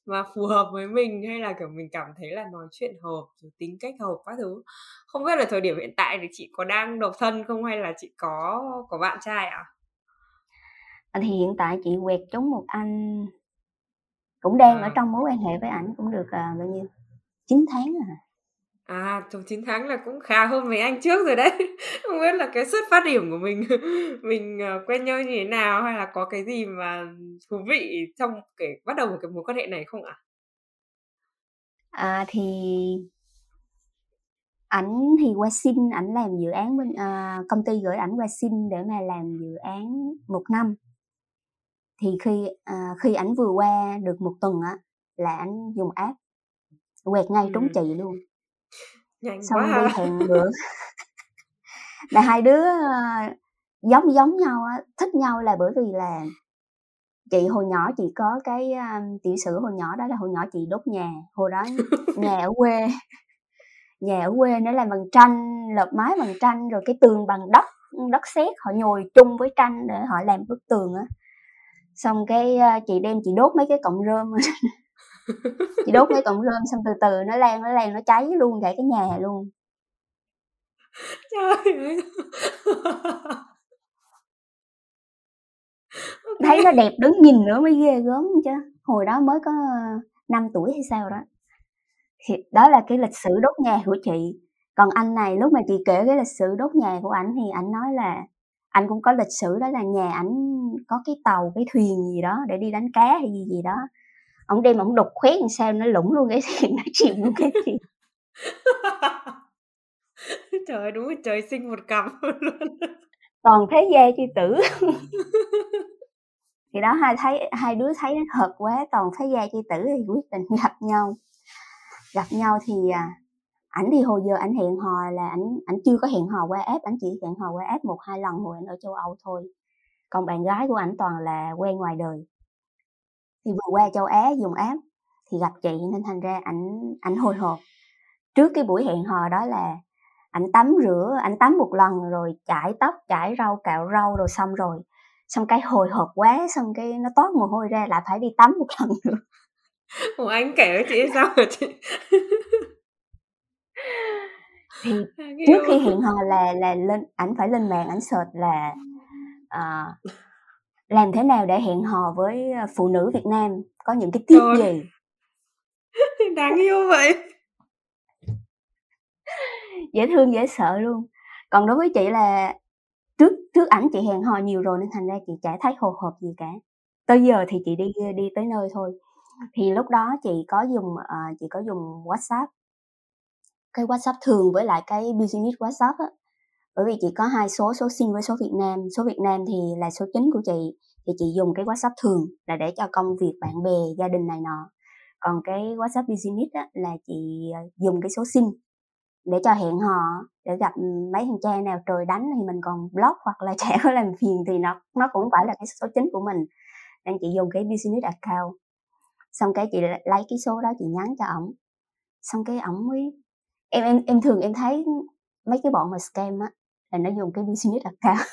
mà phù hợp với mình hay là kiểu mình cảm thấy là nói chuyện hợp rồi tính cách hợp các thứ. Không biết là thời điểm hiện tại thì chị có đang độc thân không hay là chị có có bạn trai ạ? À, thì hiện tại chị quẹt trúng một anh cũng đang ở trong mối quan hệ với ảnh cũng được à, bao nhiêu 9 tháng rồi hả? À, trong 9 tháng là cũng khá hơn mấy anh trước rồi đấy. Không biết là cái xuất phát điểm của mình mình uh, quen nhau như thế nào hay là có cái gì mà thú vị trong cái bắt đầu một cái mối quan hệ này không ạ? À? thì ảnh thì qua xin ảnh làm dự án bên uh, công ty gửi ảnh qua xin để mà làm dự án một năm thì khi uh, khi ảnh vừa qua được một tuần á là ảnh dùng app quẹt ngay trúng chị luôn Nhanh xong quá đi hẹn bữa là hai đứa uh, giống giống nhau thích nhau là bởi vì là chị hồi nhỏ chị có cái um, tiểu sử hồi nhỏ đó là hồi nhỏ chị đốt nhà hồi đó nhà ở quê nhà ở quê nó làm bằng tranh lợp mái bằng tranh rồi cái tường bằng đất đất sét họ nhồi chung với tranh để họ làm bức tường á. Xong cái uh, chị đem chị đốt mấy cái cọng rơm chị đốt mấy cọng rơm xong từ từ nó lan nó lan nó cháy luôn cả cái nhà luôn. Trời ơi. Thấy nó đẹp đứng nhìn nữa mới ghê gớm chứ. Hồi đó mới có 5 tuổi hay sao đó. Thì đó là cái lịch sử đốt nhà của chị. Còn anh này lúc mà chị kể cái lịch sử đốt nhà của ảnh thì ảnh nói là anh cũng có lịch sử đó là nhà ảnh có cái tàu cái thuyền gì đó để đi đánh cá hay gì gì đó ông đem ông đục khoét làm sao nó lủng luôn cái thuyền nó chìm luôn cái thuyền. Trời ơi đúng là trời sinh một cặp luôn. Toàn thế gia chi tử. Thì đó hai thấy hai đứa thấy hợp quá toàn thế gia chi tử thì quyết định gặp nhau. Gặp nhau thì à, ảnh thì hồi giờ ảnh hẹn hò là ảnh ảnh chưa có hẹn hò qua app ảnh chỉ hẹn hò qua app một hai lần hồi ảnh ở châu âu thôi. Còn bạn gái của ảnh toàn là quen ngoài đời thì vừa qua châu á dùng app thì gặp chị nên thành ra ảnh ảnh hồi hộp. Trước cái buổi hẹn hò đó là ảnh tắm rửa ảnh tắm một lần rồi chải tóc chải rau cạo rau rồi xong rồi. Xong cái hồi hộp quá xong cái nó toát mồ hôi ra lại phải đi tắm một lần nữa. Ủa anh kể với chị sao hả chị? thì trước khi hẹn hò là là lên ảnh phải lên mạng ảnh search là uh, làm thế nào để hẹn hò với phụ nữ Việt Nam? Có những cái tip Trời. gì? Đáng yêu vậy. Dễ thương dễ sợ luôn. Còn đối với chị là trước trước ảnh chị hẹn hò nhiều rồi nên thành ra chị chả thấy hồ hộp gì cả. Tới giờ thì chị đi đi tới nơi thôi. Thì lúc đó chị có dùng uh, chị có dùng WhatsApp. Cái WhatsApp thường với lại cái business WhatsApp á bởi vì chị có hai số số sim với số Việt Nam. Số Việt Nam thì là số chính của chị thì chị dùng cái WhatsApp thường là để cho công việc bạn bè gia đình này nọ. Còn cái WhatsApp business á, là chị ờ, dùng cái số sim để cho hẹn hò để gặp mấy thằng cha nào trời đánh thì mình còn block hoặc là trẻ có làm phiền thì nó nó cũng phải là cái số chính của mình. Nên chị dùng cái business account. Xong cái chị lấy cái số đó chị nhắn cho ổng. Xong cái ổng mới em em em thường em thấy mấy cái bọn mà scam á là nó dùng cái business account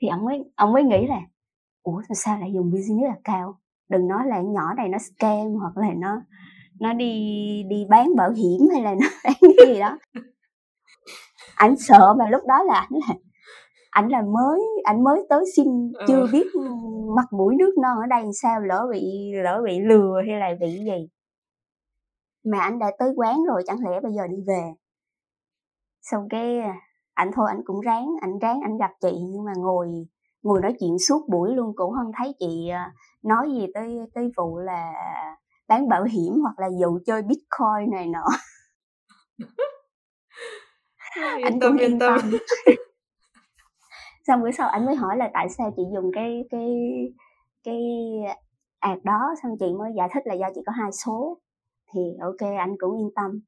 thì ông mới ông mới nghĩ là ủa sao lại dùng business account đừng nói là nhỏ này nó scam hoặc là nó nó đi đi bán bảo hiểm hay là nó bán cái gì đó. Ảnh sợ mà lúc đó là ảnh là ảnh là mới ảnh mới tới xin chưa ừ. biết mặt mũi nước non ở đây sao lỡ bị lỡ bị lừa hay là bị gì. Mà anh đã tới quán rồi chẳng lẽ bây giờ đi về xong cái ảnh thôi ảnh cũng ráng ảnh ráng ảnh gặp chị nhưng mà ngồi ngồi nói chuyện suốt buổi luôn cũng không thấy chị à, nói gì tới tới vụ là bán bảo hiểm hoặc là dụ chơi bitcoin này nọ. Anh cũng yên tâm. xong bữa sau anh mới hỏi là tại sao chị dùng cái cái cái ad đó xong chị mới giải thích là do chị có hai số. Thì ok anh cũng yên tâm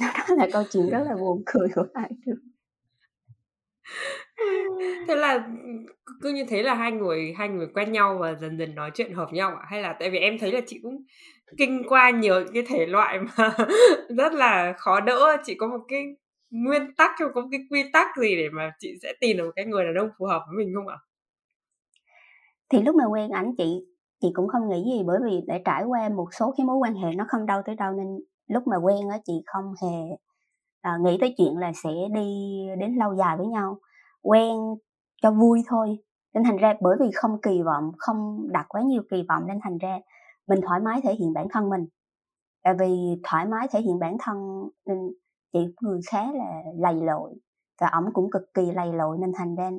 đó là câu chuyện rất là buồn cười của hai đứa thế là cứ như thế là hai người hai người quen nhau và dần dần nói chuyện hợp nhau à? hay là tại vì em thấy là chị cũng kinh qua nhiều cái thể loại mà rất là khó đỡ. Chị có một cái nguyên tắc hay có một cái quy tắc gì để mà chị sẽ tìm được một cái người đàn ông phù hợp với mình không ạ? Thì lúc mà quen ảnh chị chị cũng không nghĩ gì bởi vì để trải qua một số cái mối quan hệ nó không đâu tới đâu nên lúc mà quen á chị không hề à, nghĩ tới chuyện là sẽ đi đến lâu dài với nhau. Quen cho vui thôi nên thành ra bởi vì không kỳ vọng không đặt quá nhiều kỳ vọng nên thành ra mình thoải mái thể hiện bản thân mình. Tại vì thoải mái thể hiện bản thân nên chị người khá là lầy lội và ổng cũng cực kỳ lầy lội nên thành ra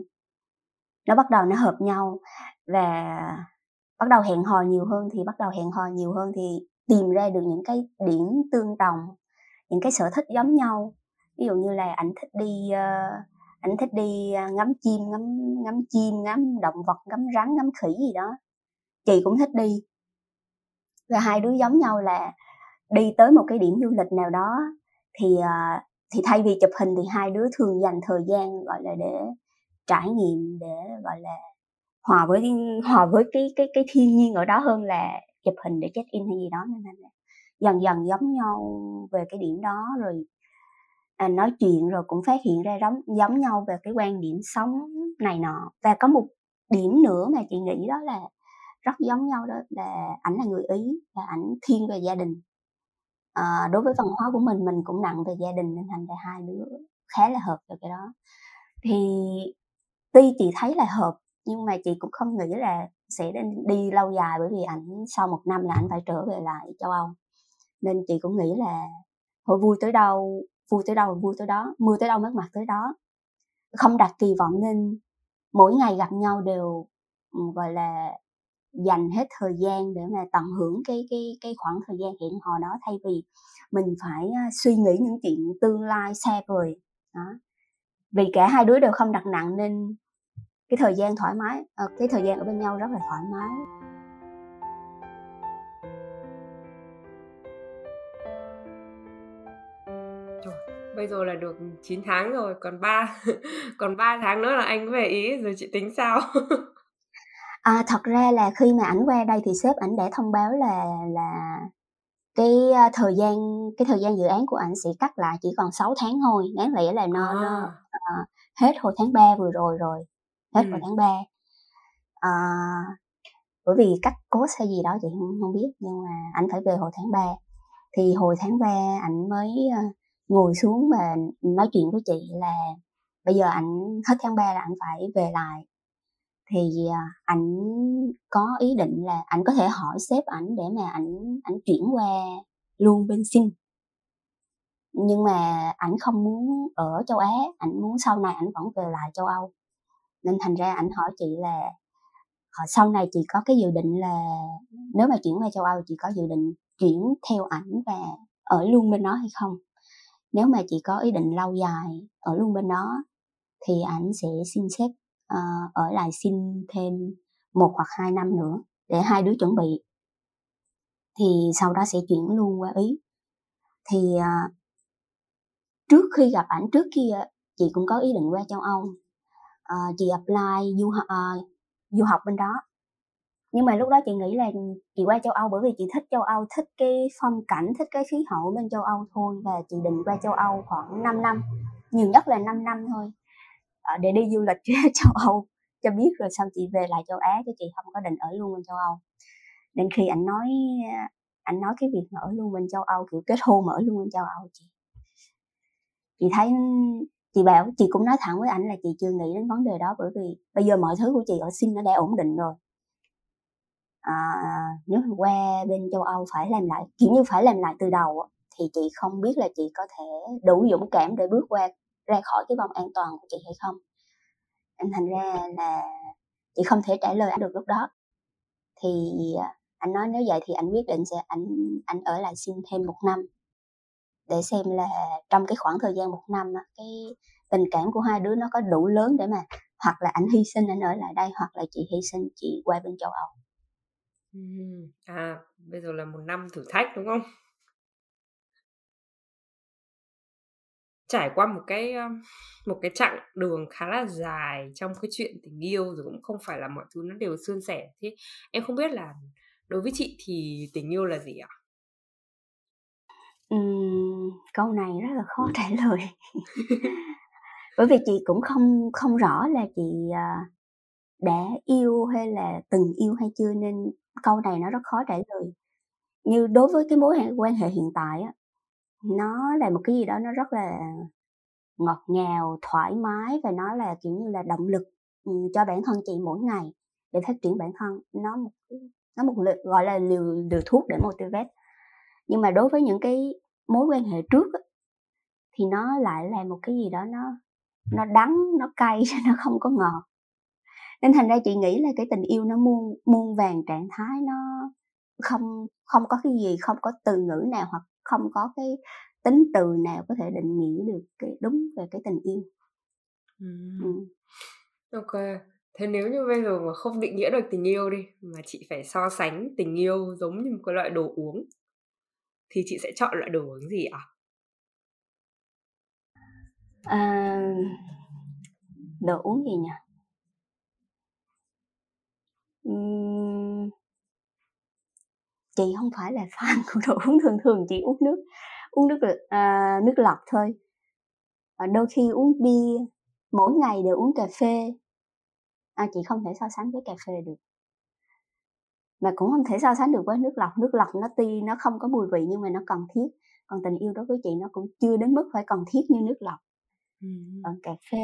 nó bắt đầu nó hợp nhau. Và bắt đầu hẹn hò nhiều hơn thì bắt đầu hẹn hò nhiều hơn thì tìm ra được những cái điểm tương đồng những cái sở thích giống nhau. Ví dụ như là ảnh thích đi uh, ảnh thích đi ờ, ngắm chim ngắm ngắm chim ngắm động vật ngắm rắn ngắm khỉ gì đó chị cũng thích đi. Và hai đứa giống nhau là đi tới một cái điểm du lịch nào đó thì uh, thì thay vì chụp hình thì hai đứa thường dành thời gian gọi là để trải nghiệm để gọi là hòa với hòa với cái cái cái thiên nhiên ở đó hơn là chụp hình để check in hay gì đó nên là dần dần giống nhau về cái điểm đó rồi à, nói chuyện rồi cũng phát hiện ra giống giống nhau về cái quan điểm sống này nọ. Và có một điểm nữa mà chị nghĩ đó là rất giống nhau đó là ảnh là người ý và ảnh thiên về gia đình. À, đối với văn hóa của mình mình cũng nặng về gia đình nên thành ra hai đứa khá là hợp về cái đó. Thì tuy chị thấy là hợp nhưng mà chị cũng không nghĩ là sẽ đi lâu dài, bởi vì ảnh sau một năm là ảnh phải trở về lại châu Âu. Nên chị cũng nghĩ là thôi vui tới đâu, vui tới đâu vui tới đó, mưa tới đâu mất mặt tới đó. Không đặt kỳ vọng nên mỗi ngày gặp nhau đều ừ, gọi là, dành hết thời gian để mà tận hưởng cái cái cái khoảng thời gian hẹn hò đó. Thay vì mình phải suy nghĩ những chuyện tương lai xa vời, đó. Vì cả hai đứa đều không đặt nặng nên cái thời gian thoải mái ờ, cái thời gian ở bên nhau rất là thoải mái. Bây giờ là được 9 tháng rồi còn 3 còn 3 tháng nữa là anh về ý rồi chị tính sao? À, thật ra là khi mà ảnh qua đây thì sếp ảnh đã thông báo là là cái uh, thời gian cái thời gian dự án của ảnh sẽ cắt lại chỉ còn 6 tháng thôi. Đáng lẽ là nó, à. nó uh, hết hồi tháng 3 vừa rồi rồi hết ừ. hồi tháng 3 à, ờ, bởi vì cắt cốt hay gì đó chị không, không biết nhưng mà ảnh phải về hồi tháng 3 thì hồi tháng 3 ảnh mới uh, ngồi xuống và nói chuyện với chị là bây giờ ảnh hết tháng 3 là ảnh phải về lại. Thì à, ảnh có ý định là ảnh có thể hỏi sếp ảnh để mà ảnh ảnh chuyển qua luôn bên sinh nhưng mà ảnh không muốn ở châu Á ảnh muốn sau này ảnh vẫn về lại châu Âu nên thành ra ảnh hỏi chị là ờ, sau này chị có cái dự định là nếu mà chuyển qua châu Âu chị có dự định chuyển theo ảnh và ở luôn bên đó hay không? Nếu mà chị có ý định lâu dài ở luôn bên đó thì ảnh sẽ xin xếp uh, ờ, ở lại xin thêm một hoặc hai năm nữa để hai đứa chuẩn bị. Thì sau đó sẽ chuyển luôn qua ý. Thì uh, trước khi gặp ảnh trước kia chị cũng có ý định qua châu âu uh, chị apply du, uh, du học bên đó. Nhưng mà lúc đó chị nghĩ là chị qua châu Âu bởi vì chị thích châu Âu thích cái phong cảnh thích cái khí hậu bên châu Âu thôi và chị định qua châu Âu khoảng 5 năm nhiều nhất là 5 năm thôi uh, để đi du lịch châu Âu cho biết rồi xong chị về lại châu Á chứ chị không có định ở luôn bên châu Âu. Nên khi anh nói anh nói cái việc mà ở luôn bên châu Âu kiểu kết hôn mà ở luôn bên châu Âu chị. Chị thấy chị bảo chị cũng nói thẳng với ảnh là chị chưa nghĩ đến vấn đề đó bởi vì bây giờ mọi thứ của chị ở Sinh nó đã ổn định rồi. À, nếu mà qua bên châu Âu phải làm lại kiểu như phải làm lại từ đầu thì chị không biết là chị có thể đủ dũng cảm để bước qua ra khỏi cái vòng an toàn của chị hay không. Anh thành ra là chị không thể trả lời anh được lúc đó. Thì à, anh nói nếu vậy thì anh quyết định sẽ anh anh ở lại xin thêm một năm để xem là trong cái khoảng thời gian một năm cái tình cảm của hai đứa nó có đủ lớn để mà hoặc là anh hy sinh anh ở lại đây hoặc là chị hy sinh chị qua bên châu Âu À, bây giờ là một năm thử thách, đúng không? Trải qua một cái, một cái chặng đường khá là dài trong cái chuyện tình yêu rồi cũng không phải là mọi thứ nó đều suôn sẻ. Thế em không biết là đối với chị thì tình yêu là gì ạ? Ừm, câu này rất là khó trả lời. Bởi vì chị cũng không không rõ là chị, à, đã yêu hay là từng yêu hay chưa nên câu này nó rất khó trả lời. Như đối với cái mối quan hệ hiện tại á nó là một cái gì đó nó rất là ngọt ngào thoải mái và nó là kiểu như là động lực cho bản thân chị mỗi ngày để phát triển bản thân. Nó một nó một gọi là liều liều thuốc để motivate nhưng mà đối với những cái mối quan hệ trước á, thì nó lại là một cái gì đó nó nó đắng nó cay nó không có ngọt nên thành ra chị nghĩ là cái tình yêu nó muôn muôn vàng trạng thái nó không không có cái gì không có từ ngữ nào hoặc không có cái tính từ nào có thể định nghĩa được cái đúng về cái tình yêu ừ. Ừ. ok thế nếu như bây giờ mà không định nghĩa được tình yêu đi mà chị phải so sánh tình yêu giống như một cái loại đồ uống thì chị sẽ chọn loại đồ uống gì ạ? À, đồ uống gì nhỉ? Chị không phải là fan của đồ uống thường thường chị uống nước uống nước à, nước lọc thôi. Và đôi khi uống bia mỗi ngày đều uống cà phê. À, chị không thể so sánh với cà phê được mà cũng không thể so sánh được với nước lọc. Nước lọc nó tuy nó không có mùi vị nhưng mà nó cần thiết. Còn tình yêu đối với chị nó cũng chưa đến mức phải cần thiết như nước lọc. Ừ. còn cà phê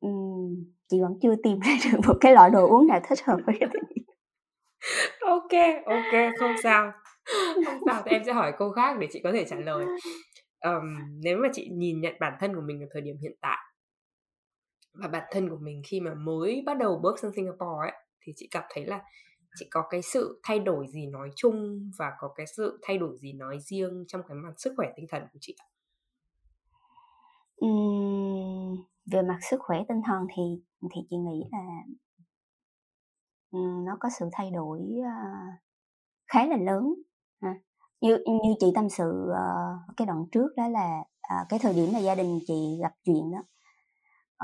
um, chị vẫn chưa tìm ra được một cái loại đồ uống nào thích hợp với cái tình ok ok không sao. Không sao thì em sẽ hỏi câu khác để chị có thể trả lời. Um, nếu mà chị nhìn nhận bản thân của mình ở thời điểm hiện tại và bản thân của mình khi mà mới bắt đầu bước sang Singapore ấy thì chị cảm thấy là chị có cái sự thay đổi gì nói chung và có cái sự thay đổi gì nói riêng trong cái mặt sức khỏe tinh thần của chị Ừm, về mặt sức khỏe tinh thần thì thì chị nghĩ là nó có sự thay đổi, uh, khá là lớn ha. Như như chị tâm sự, uh, cái đoạn trước đó là, uh, cái thời điểm mà gia đình chị gặp chuyện đó,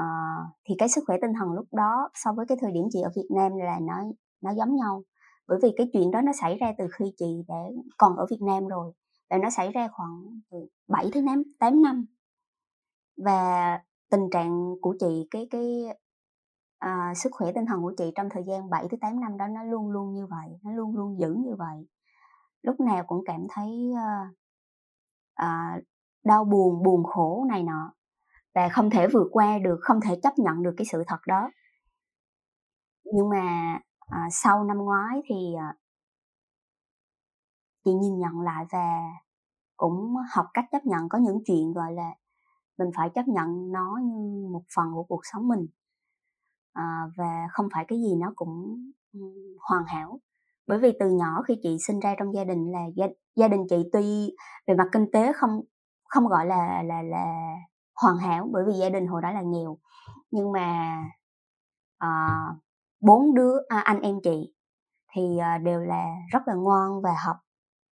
Ờ, thì cái sức khỏe tinh thần lúc đó so với cái thời điểm chị ở Việt Nam là nó nó giống nhau. Bởi vì cái chuyện đó nó xảy ra từ khi chị đã còn ở Việt Nam rồi, và nó xảy ra khoảng từ 7 tới tám 8 năm. Và tình trạng của chị, cái cái, à, sức khỏe tinh thần của chị trong thời gian 7 tới 8 năm đó nó luôn luôn như vậy, nó luôn luôn giữ như vậy. Lúc nào cũng cảm thấy, ơ, à, đau buồn, buồn khổ này nọ, và không thể vượt qua được, không thể chấp nhận được cái sự thật đó. Nhưng mà, à, sau năm ngoái thì, à chị nhìn nhận lại và cũng học cách chấp nhận có những chuyện, gọi là, mình phải chấp nhận nó như một phần của cuộc sống mình. À, và không phải cái gì nó cũng, ừ, hoàn hảo. Bởi vì từ nhỏ khi chị sinh ra trong gia đình là gia gia đình chị tuy về mặt kinh tế không không, gọi là là là hoàn hảo, bởi vì gia đình hồi đó là nghèo, nhưng mà, ờ, bốn 4 đứa à, anh em chị thì, uh, đều là rất là ngoan và học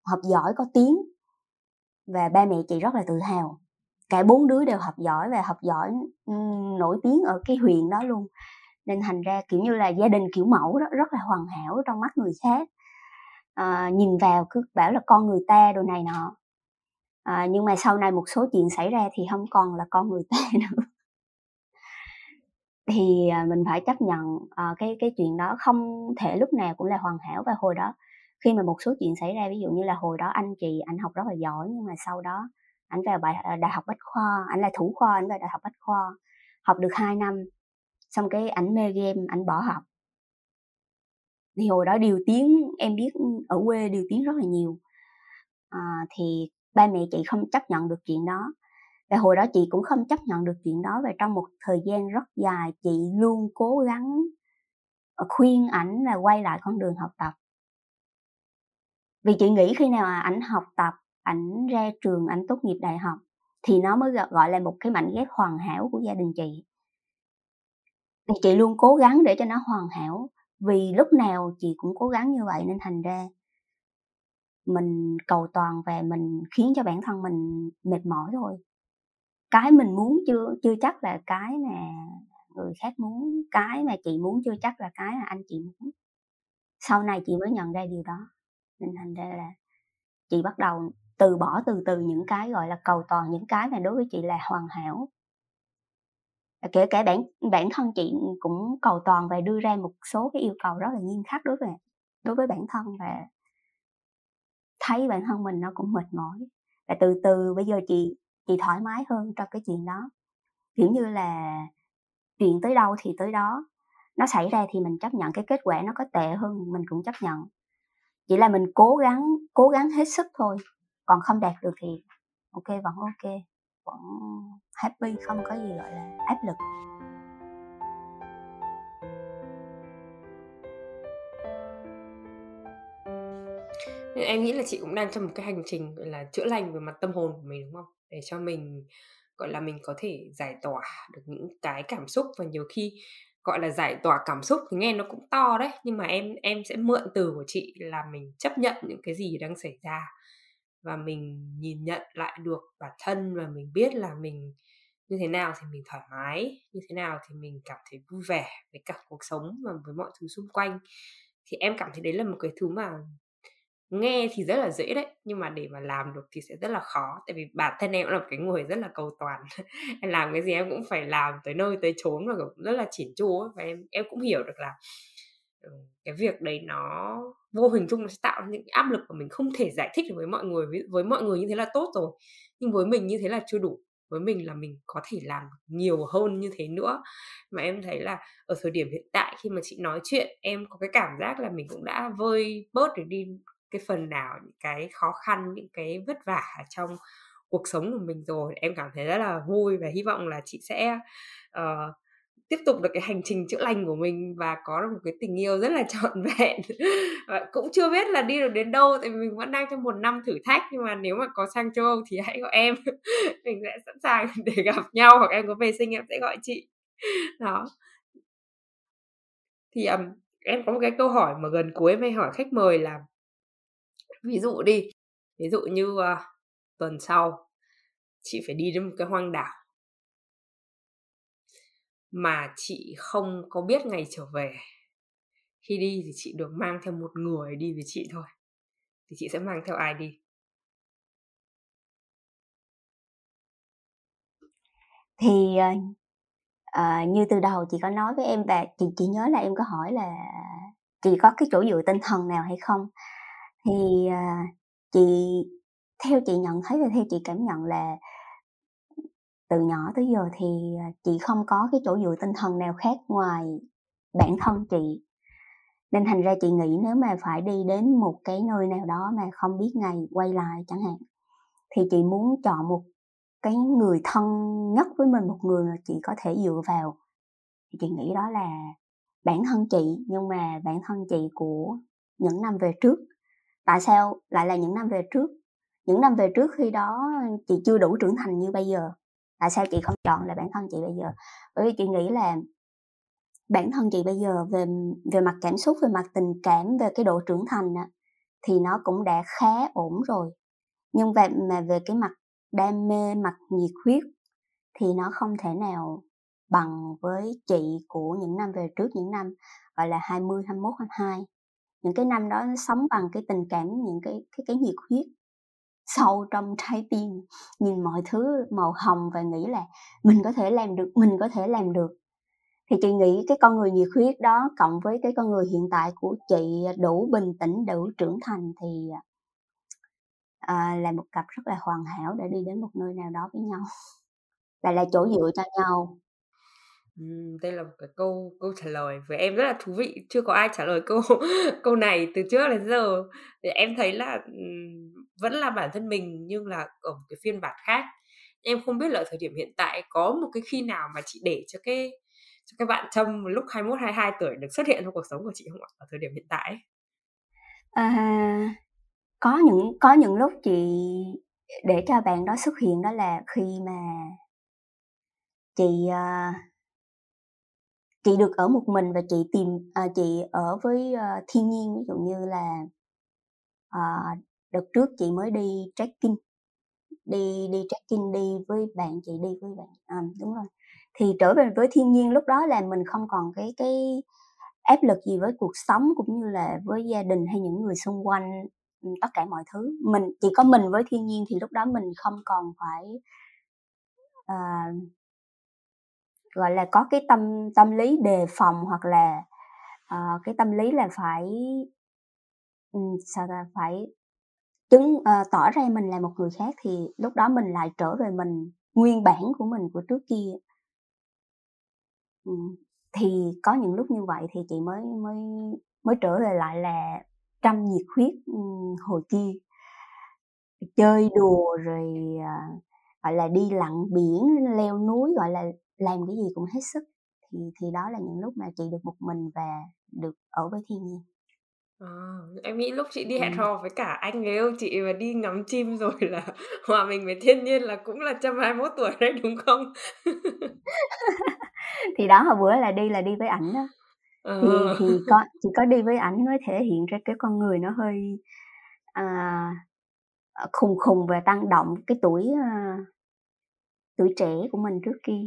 học giỏi có tiếng. Và ba mẹ chị rất là tự hào, cả bốn đứa đều học giỏi và học giỏi, nổi tiếng ở cái huyện đó luôn. Nên thành ra, kiểu như là, gia đình kiểu mẫu đó, rất là hoàn hảo trong mắt người khác. à, nhìn vào cứ bảo là con người ta đồ này nọ. À, nhưng mà sau này một số chuyện xảy ra thì không còn là con người ta nữa. Thì, à, mình phải chấp nhận, à, cái cái chuyện đó không thể lúc nào cũng là hoàn hảo. Và hồi đó khi mà một số chuyện xảy ra, ví dụ như là hồi đó anh chị anh học rất là giỏi, nhưng mà sau đó anh vào bài ờ, Đại học Bách khoa, anh là thủ khoa, anh vào Đại học Bách khoa, học được 2 năm, xong cái ảnh mê game, ảnh bỏ học. Thì hồi đó điều tiếng em biết, ở quê điều tiếng rất là nhiều, à, thì ba mẹ chị không chấp nhận được chuyện đó. Và hồi đó chị cũng không chấp nhận được chuyện đó, và trong một thời gian rất dài chị luôn cố gắng, ờ, khuyên ảnh là quay lại con đường học tập. Vì chị nghĩ khi nào ảnh học tập, ảnh ra trường, ảnh tốt nghiệp đại học thì nó mới gọi là một cái mảnh ghép hoàn hảo của gia đình chị. Thì chị luôn cố gắng để cho nó hoàn hảo, vì lúc nào chị cũng cố gắng như vậy nên thành ra mình cầu toàn và mình khiến cho bản thân mình mệt mỏi thôi. Cái mình muốn chưa chưa chắc là cái mà người khác muốn, cái mà chị muốn chưa chắc là cái mà anh chị muốn. Sau này chị mới nhận ra điều đó, nên thành ra là chị bắt đầu từ bỏ từ từ những cái, gọi là, cầu toàn, những cái mà đối với chị là hoàn hảo. Kể cả bản bản thân chị cũng cầu toàn và đưa ra một số cái yêu cầu rất là nghiêm khắc đối với đối với bản thân và thấy bản thân mình nó cũng mệt mỏi. Và từ từ bây giờ chị chị thoải mái hơn trong cái chuyện đó. Kiểu như là, chuyện tới đâu thì tới đó, nó xảy ra thì mình chấp nhận cái kết quả nó có tệ hơn mình cũng chấp nhận. Chỉ là mình cố gắng cố gắng hết sức thôi, còn không đạt được thì ok vẫn ok vẫn happy, không có gì, gọi là, áp lực. Nhưng em nghĩ là chị cũng đang trong một cái hành trình, gọi là, chữa lành về mặt tâm hồn của mình, đúng không? Để cho mình, gọi là, mình có thể giải tỏa được những cái cảm xúc và nhiều khi, gọi là, giải tỏa cảm xúc thì nghe nó cũng to đấy, nhưng mà em em sẽ mượn từ của chị là mình chấp nhận những cái gì đang xảy ra và mình nhìn nhận lại được bản thân và mình biết là mình như thế nào thì mình thoải mái, như thế nào thì mình cảm thấy vui vẻ với cả cuộc sống và với mọi thứ xung quanh. Thì em cảm thấy đấy là một cái thứ mà nghe thì rất là dễ đấy, nhưng mà để mà làm được thì sẽ rất là khó, tại vì bản thân em cũng là một cái người rất là cầu toàn. Em làm cái gì em cũng phải làm tới nơi tới chốn và, cũng rất là chỉn chu và em em cũng hiểu được là, ừ, cái việc đấy nó vô hình chung nó sẽ tạo những áp lực mà mình không thể giải thích được với mọi người. với với mọi người như thế là tốt rồi, nhưng với mình như thế là chưa đủ, với mình là mình có thể làm nhiều hơn như thế nữa. Mà em thấy là ở thời điểm hiện tại khi mà chị nói chuyện, em có cái cảm giác là mình cũng đã vơi bớt được đi cái phần nào những cái khó khăn, những cái vất vả trong cuộc sống của mình rồi. Em cảm thấy rất là vui và hy vọng là chị sẽ, uh, tiếp tục được cái hành trình chữa lành của mình và có được một cái tình yêu rất là trọn vẹn. Và cũng chưa biết là đi được đến đâu tại vì mình vẫn đang trong một năm thử thách nhưng mà nếu mà có sang châu Âu thì hãy gọi em. Mình sẽ sẵn sàng để gặp nhau hoặc em có về sinh em sẽ gọi chị. Đó. Thì um, em có một cái câu hỏi mà gần cuối em hay hỏi khách mời là ví dụ đi ví dụ như uh, tuần sau chị phải đi đến một cái hoang đảo. Mà chị không có biết ngày trở về. Khi đi thì chị được mang theo một người đi với chị thôi thì chị sẽ mang theo ai đi? Thì uh, như từ đầu chị có nói với em và chị chị nhớ là em có hỏi là chị có cái chỗ dựa tinh thần nào hay không? Thì à, chị theo chị nhận thấy và theo chị cảm nhận là từ nhỏ tới giờ thì à, chị không có cái chỗ dựa tinh thần nào khác ngoài bản thân chị. Nên thành ra chị nghĩ nếu mà phải đi đến một cái nơi nào đó mà không biết ngày quay lại chẳng hạn thì chị muốn chọn một cái người thân nhất với mình một người mà chị có thể dựa vào. Thì chị nghĩ đó là bản thân chị nhưng mà bản thân chị của những năm về trước tại sao lại là những năm về trước? Những năm về trước khi đó chị chưa đủ trưởng thành như bây giờ. Tại sao chị không chọn là bản thân chị bây giờ? Bởi vì chị nghĩ là bản thân chị bây giờ về về mặt cảm xúc về mặt tình cảm về cái độ trưởng thành á, thì nó cũng đã khá ổn rồi. Nhưng về mà về cái mặt đam mê mặt nhiệt huyết thì nó không thể nào bằng với chị của những năm về trước những năm gọi là 20, 21, 22 những cái năm đó nó sống bằng cái tình cảm những cái cái cái nhiệt huyết sâu trong trái tim nhìn mọi thứ màu hồng và nghĩ là mình có thể làm được mình có thể làm được. Thì chị nghĩ cái con người nhiệt huyết đó cộng với cái con người hiện tại của chị đủ bình tĩnh đủ trưởng thành thì à, là một cặp rất là hoàn hảo để đi đến một nơi nào đó với nhau. Và là chỗ dựa cho nhau. Đây là một cái câu câu trả lời với em rất là thú vị, chưa có ai trả lời câu câu này từ trước đến giờ. Thì em thấy là, vẫn là bản thân mình nhưng là ở một cái phiên bản khác. Em không biết là ở thời điểm hiện tại có một cái khi nào mà chị để cho cái cho cái bạn Trâm lúc 21, 22 tuổi được xuất hiện trong cuộc sống của chị không ạ? Ở thời điểm hiện tại À, có những có những lúc chị để cho bạn đó xuất hiện đó là khi mà chị, uh chị được ở một mình và chị tìm à, chị ở với uh, thiên nhiên ví dụ như là uh, đợt trước chị mới đi trekking đi đi trekking đi với bạn chị đi với bạn à, đúng rồi. Thì trở về với thiên nhiên lúc đó là mình không còn cái cái áp lực gì với cuộc sống cũng như là với gia đình hay những người xung quanh ừ, tất cả mọi thứ. Mình chỉ có mình với thiên nhiên thì lúc đó mình không còn phải uh, gọi là có cái tâm tâm lý đề phòng hoặc là uh, cái tâm lý là phải um, sao là phải chứng uh, tỏ ra mình là một người khác thì lúc đó mình lại trở về mình nguyên bản của mình của trước kia. Um, thì có những lúc như vậy thì chị mới mới mới trở về lại là trăm nhiệt huyết um, hồi kia. Chơi đùa rồi uh, gọi là đi lặn biển leo núi gọi là làm cái gì cũng hết sức thì thì đó là những lúc mà chị được một mình và được ở với thiên nhiên À, em nghĩ lúc chị đi hẹn hò với cả anh người yêu chị và đi ngắm chim rồi là hòa mình với thiên nhiên là cũng là trăm hai mốt tuổi đấy đúng không? thì đó hồi bữa là đi là đi với ảnh đó. À. Thì thì có chỉ có đi với ảnh mới thể hiện ra cái con người nó hơi à, khùng khùng và tăng động cái tuổi à, tuổi trẻ của mình trước kia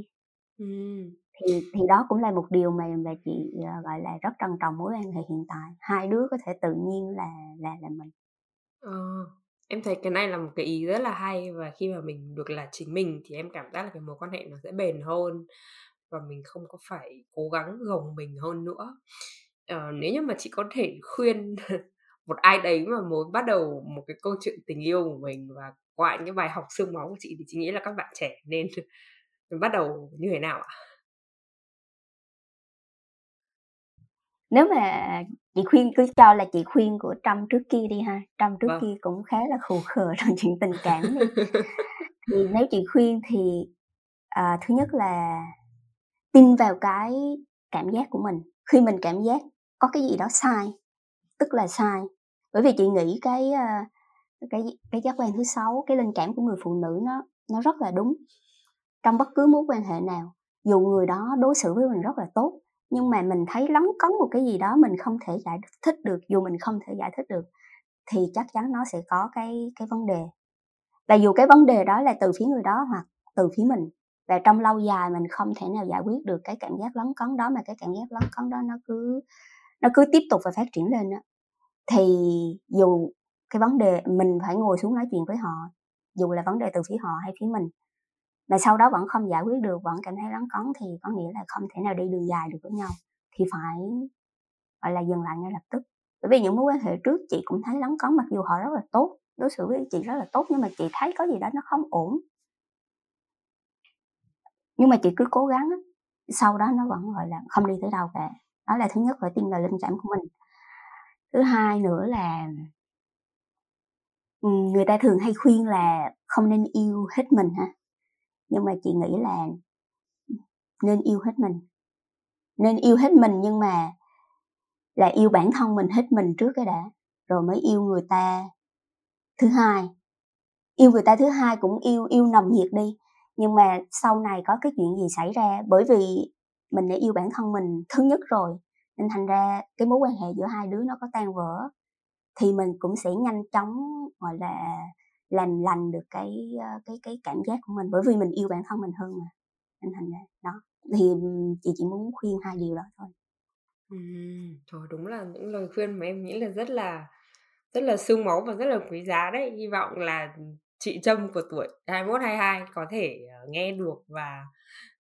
thì thì đó cũng là một điều mà mà chị, ờ, gọi là, rất trân trọng mối quan hệ hiện tại, hai đứa có thể tự nhiên là là là mình. Ờ, em thấy cái này là một cái ý rất là hay và khi mà mình được là chính mình thì em cảm giác là cái mối quan hệ nó sẽ bền hơn và mình không có phải cố gắng gồng mình hơn nữa. Ờ, nếu như mà chị có thể khuyên một ai đấy mà muốn bắt đầu một cái câu chuyện tình yêu của mình và qua những bài học xương máu của chị thì chị nghĩ là các bạn trẻ nên mình bắt đầu như thế nào ạ? Nếu mà chị khuyên cứ cho là chị khuyên của Trâm trước kia đi ha, Trâm trước vâng. kia cũng khá là khù khờ trong chuyện tình cảm đi. thì nếu chị khuyên thì à, thứ nhất là tin vào cái cảm giác của mình khi mình cảm giác có cái gì đó sai tức là sai bởi vì chị nghĩ cái ờ, cái cái giác quan thứ sáu cái linh cảm của người phụ nữ nó nó rất là đúng trong bất cứ mối quan hệ nào. Dù người đó đối xử với mình rất là tốt, nhưng mà mình thấy lắng cấn một cái gì đó mình không thể giải thích được, dù mình không thể giải thích được, thì chắc chắn nó sẽ có cái cái vấn đề. Và dù cái vấn đề đó là từ phía người đó hoặc từ phía mình, và trong lâu dài mình không thể nào giải quyết được cái cảm giác lấn cấn đó, mà cái cảm giác lấn cấn đó nó cứ nó cứ tiếp tục và phát triển lên đó thì dù cái vấn đề mình phải ngồi xuống nói chuyện với họ, dù là vấn đề từ phía họ hay phía mình mà sau đó vẫn không giải quyết được, vẫn cảm thấy lấn cấn thì có nghĩa là không thể nào đi đường dài được với nhau. Thì phải, gọi là, dừng lại ngay lập tức. Bởi vì những mối quan hệ trước chị cũng thấy lấn cấn, mặc dù họ rất là tốt, đối xử với chị rất là tốt, nhưng mà chị thấy có gì đó nó không ổn. Nhưng mà chị cứ cố gắng sau đó nó vẫn, gọi là, không đi tới đâu cả. Đó là thứ nhất phải tin vào linh cảm của mình. Thứ hai nữa là người ta thường hay khuyên là không nên yêu hết mình ha nhưng mà chị nghĩ là nên yêu hết mình. Nên yêu hết mình nhưng mà là yêu bản thân mình hết mình trước cái đã, rồi mới yêu người ta thứ hai. Yêu người ta thứ hai cũng yêu yêu nồng nhiệt đi. Nhưng mà sau này có cái chuyện gì xảy ra, bởi vì mình đã yêu bản thân mình thứ nhất rồi, nên thành ra cái mối quan hệ giữa hai đứa nó có tan vỡ, thì mình cũng sẽ nhanh chóng, gọi là làm lành được cái ờ, cái cái cảm giác của mình bởi vì mình yêu bản thân mình hơn mà. Nên thành ra đó thì chị chỉ muốn khuyên hai điều đó thôi. Ừ, thôi đúng là những lời khuyên mà em nghĩ là rất là rất là sương máu và rất là quý giá đấy. Hy vọng là chị Trâm của tuổi 21 22 có thể uh, nghe được và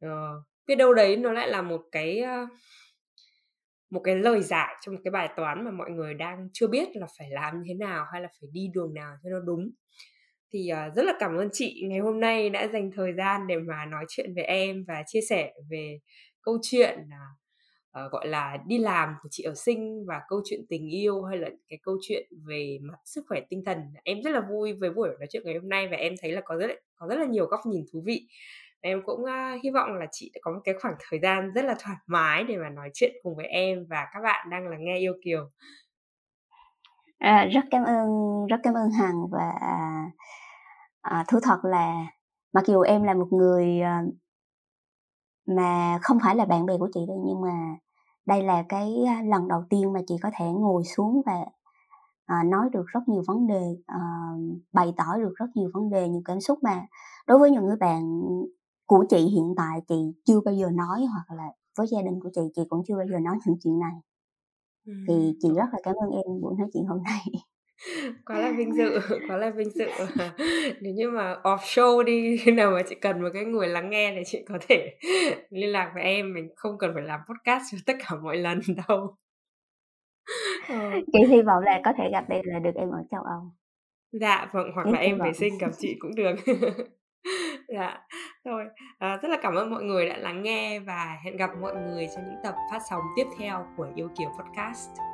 uh, biết đâu đấy nó lại là một cái uh, một cái lời giải cho một cái bài toán mà mọi người đang chưa biết là phải làm như thế nào hay là phải đi đường nào cho nó đúng thì uh, rất là cảm ơn chị. Ngày hôm nay đã dành thời gian để mà nói chuyện với em và chia sẻ về câu chuyện uh, uh, gọi là đi làm của chị ở sinh và câu chuyện tình yêu hay là cái câu chuyện về mặt sức khỏe tinh thần. Em rất là vui với buổi nói chuyện ngày hôm nay và em thấy là có rất có rất là nhiều góc nhìn thú vị. Em cũng uh, hy vọng là chị đã có một cái khoảng thời gian rất là thoải mái để mà nói chuyện cùng với em và các bạn đang là nghe yêu kiều à, rất cảm ơn rất cảm ơn hằng và à, à thú thật là mặc dù em là một người à, mà không phải là bạn bè của chị đây nhưng mà đây là cái à, lần đầu tiên mà chị có thể ngồi xuống và à, nói được rất nhiều vấn đề à, bày tỏ được rất nhiều vấn đề những cảm xúc mà đối với những người bạn của chị hiện tại chị chưa bao giờ nói hoặc là với gia đình của chị chị cũng chưa bao giờ nói những chuyện này thì chị rất là cảm ơn em buổi nói chuyện hôm nay. Quá là vinh dự quá là vinh dự. Nếu như mà off show đi khi nào mà chị cần một cái người lắng nghe thì chị có thể liên lạc với em. Mình không cần phải làm podcast cho tất cả mọi lần đâu. Ờ. chị hy vọng là có thể gặp em là được em ở châu âu. Dạ vâng hoặc em là em về sinh gặp chị cũng được dạ. Thôi à, ờ, rất là cảm ơn mọi người đã lắng nghe và hẹn gặp mọi người trong những tập phát sóng tiếp theo của yêu kiều podcast.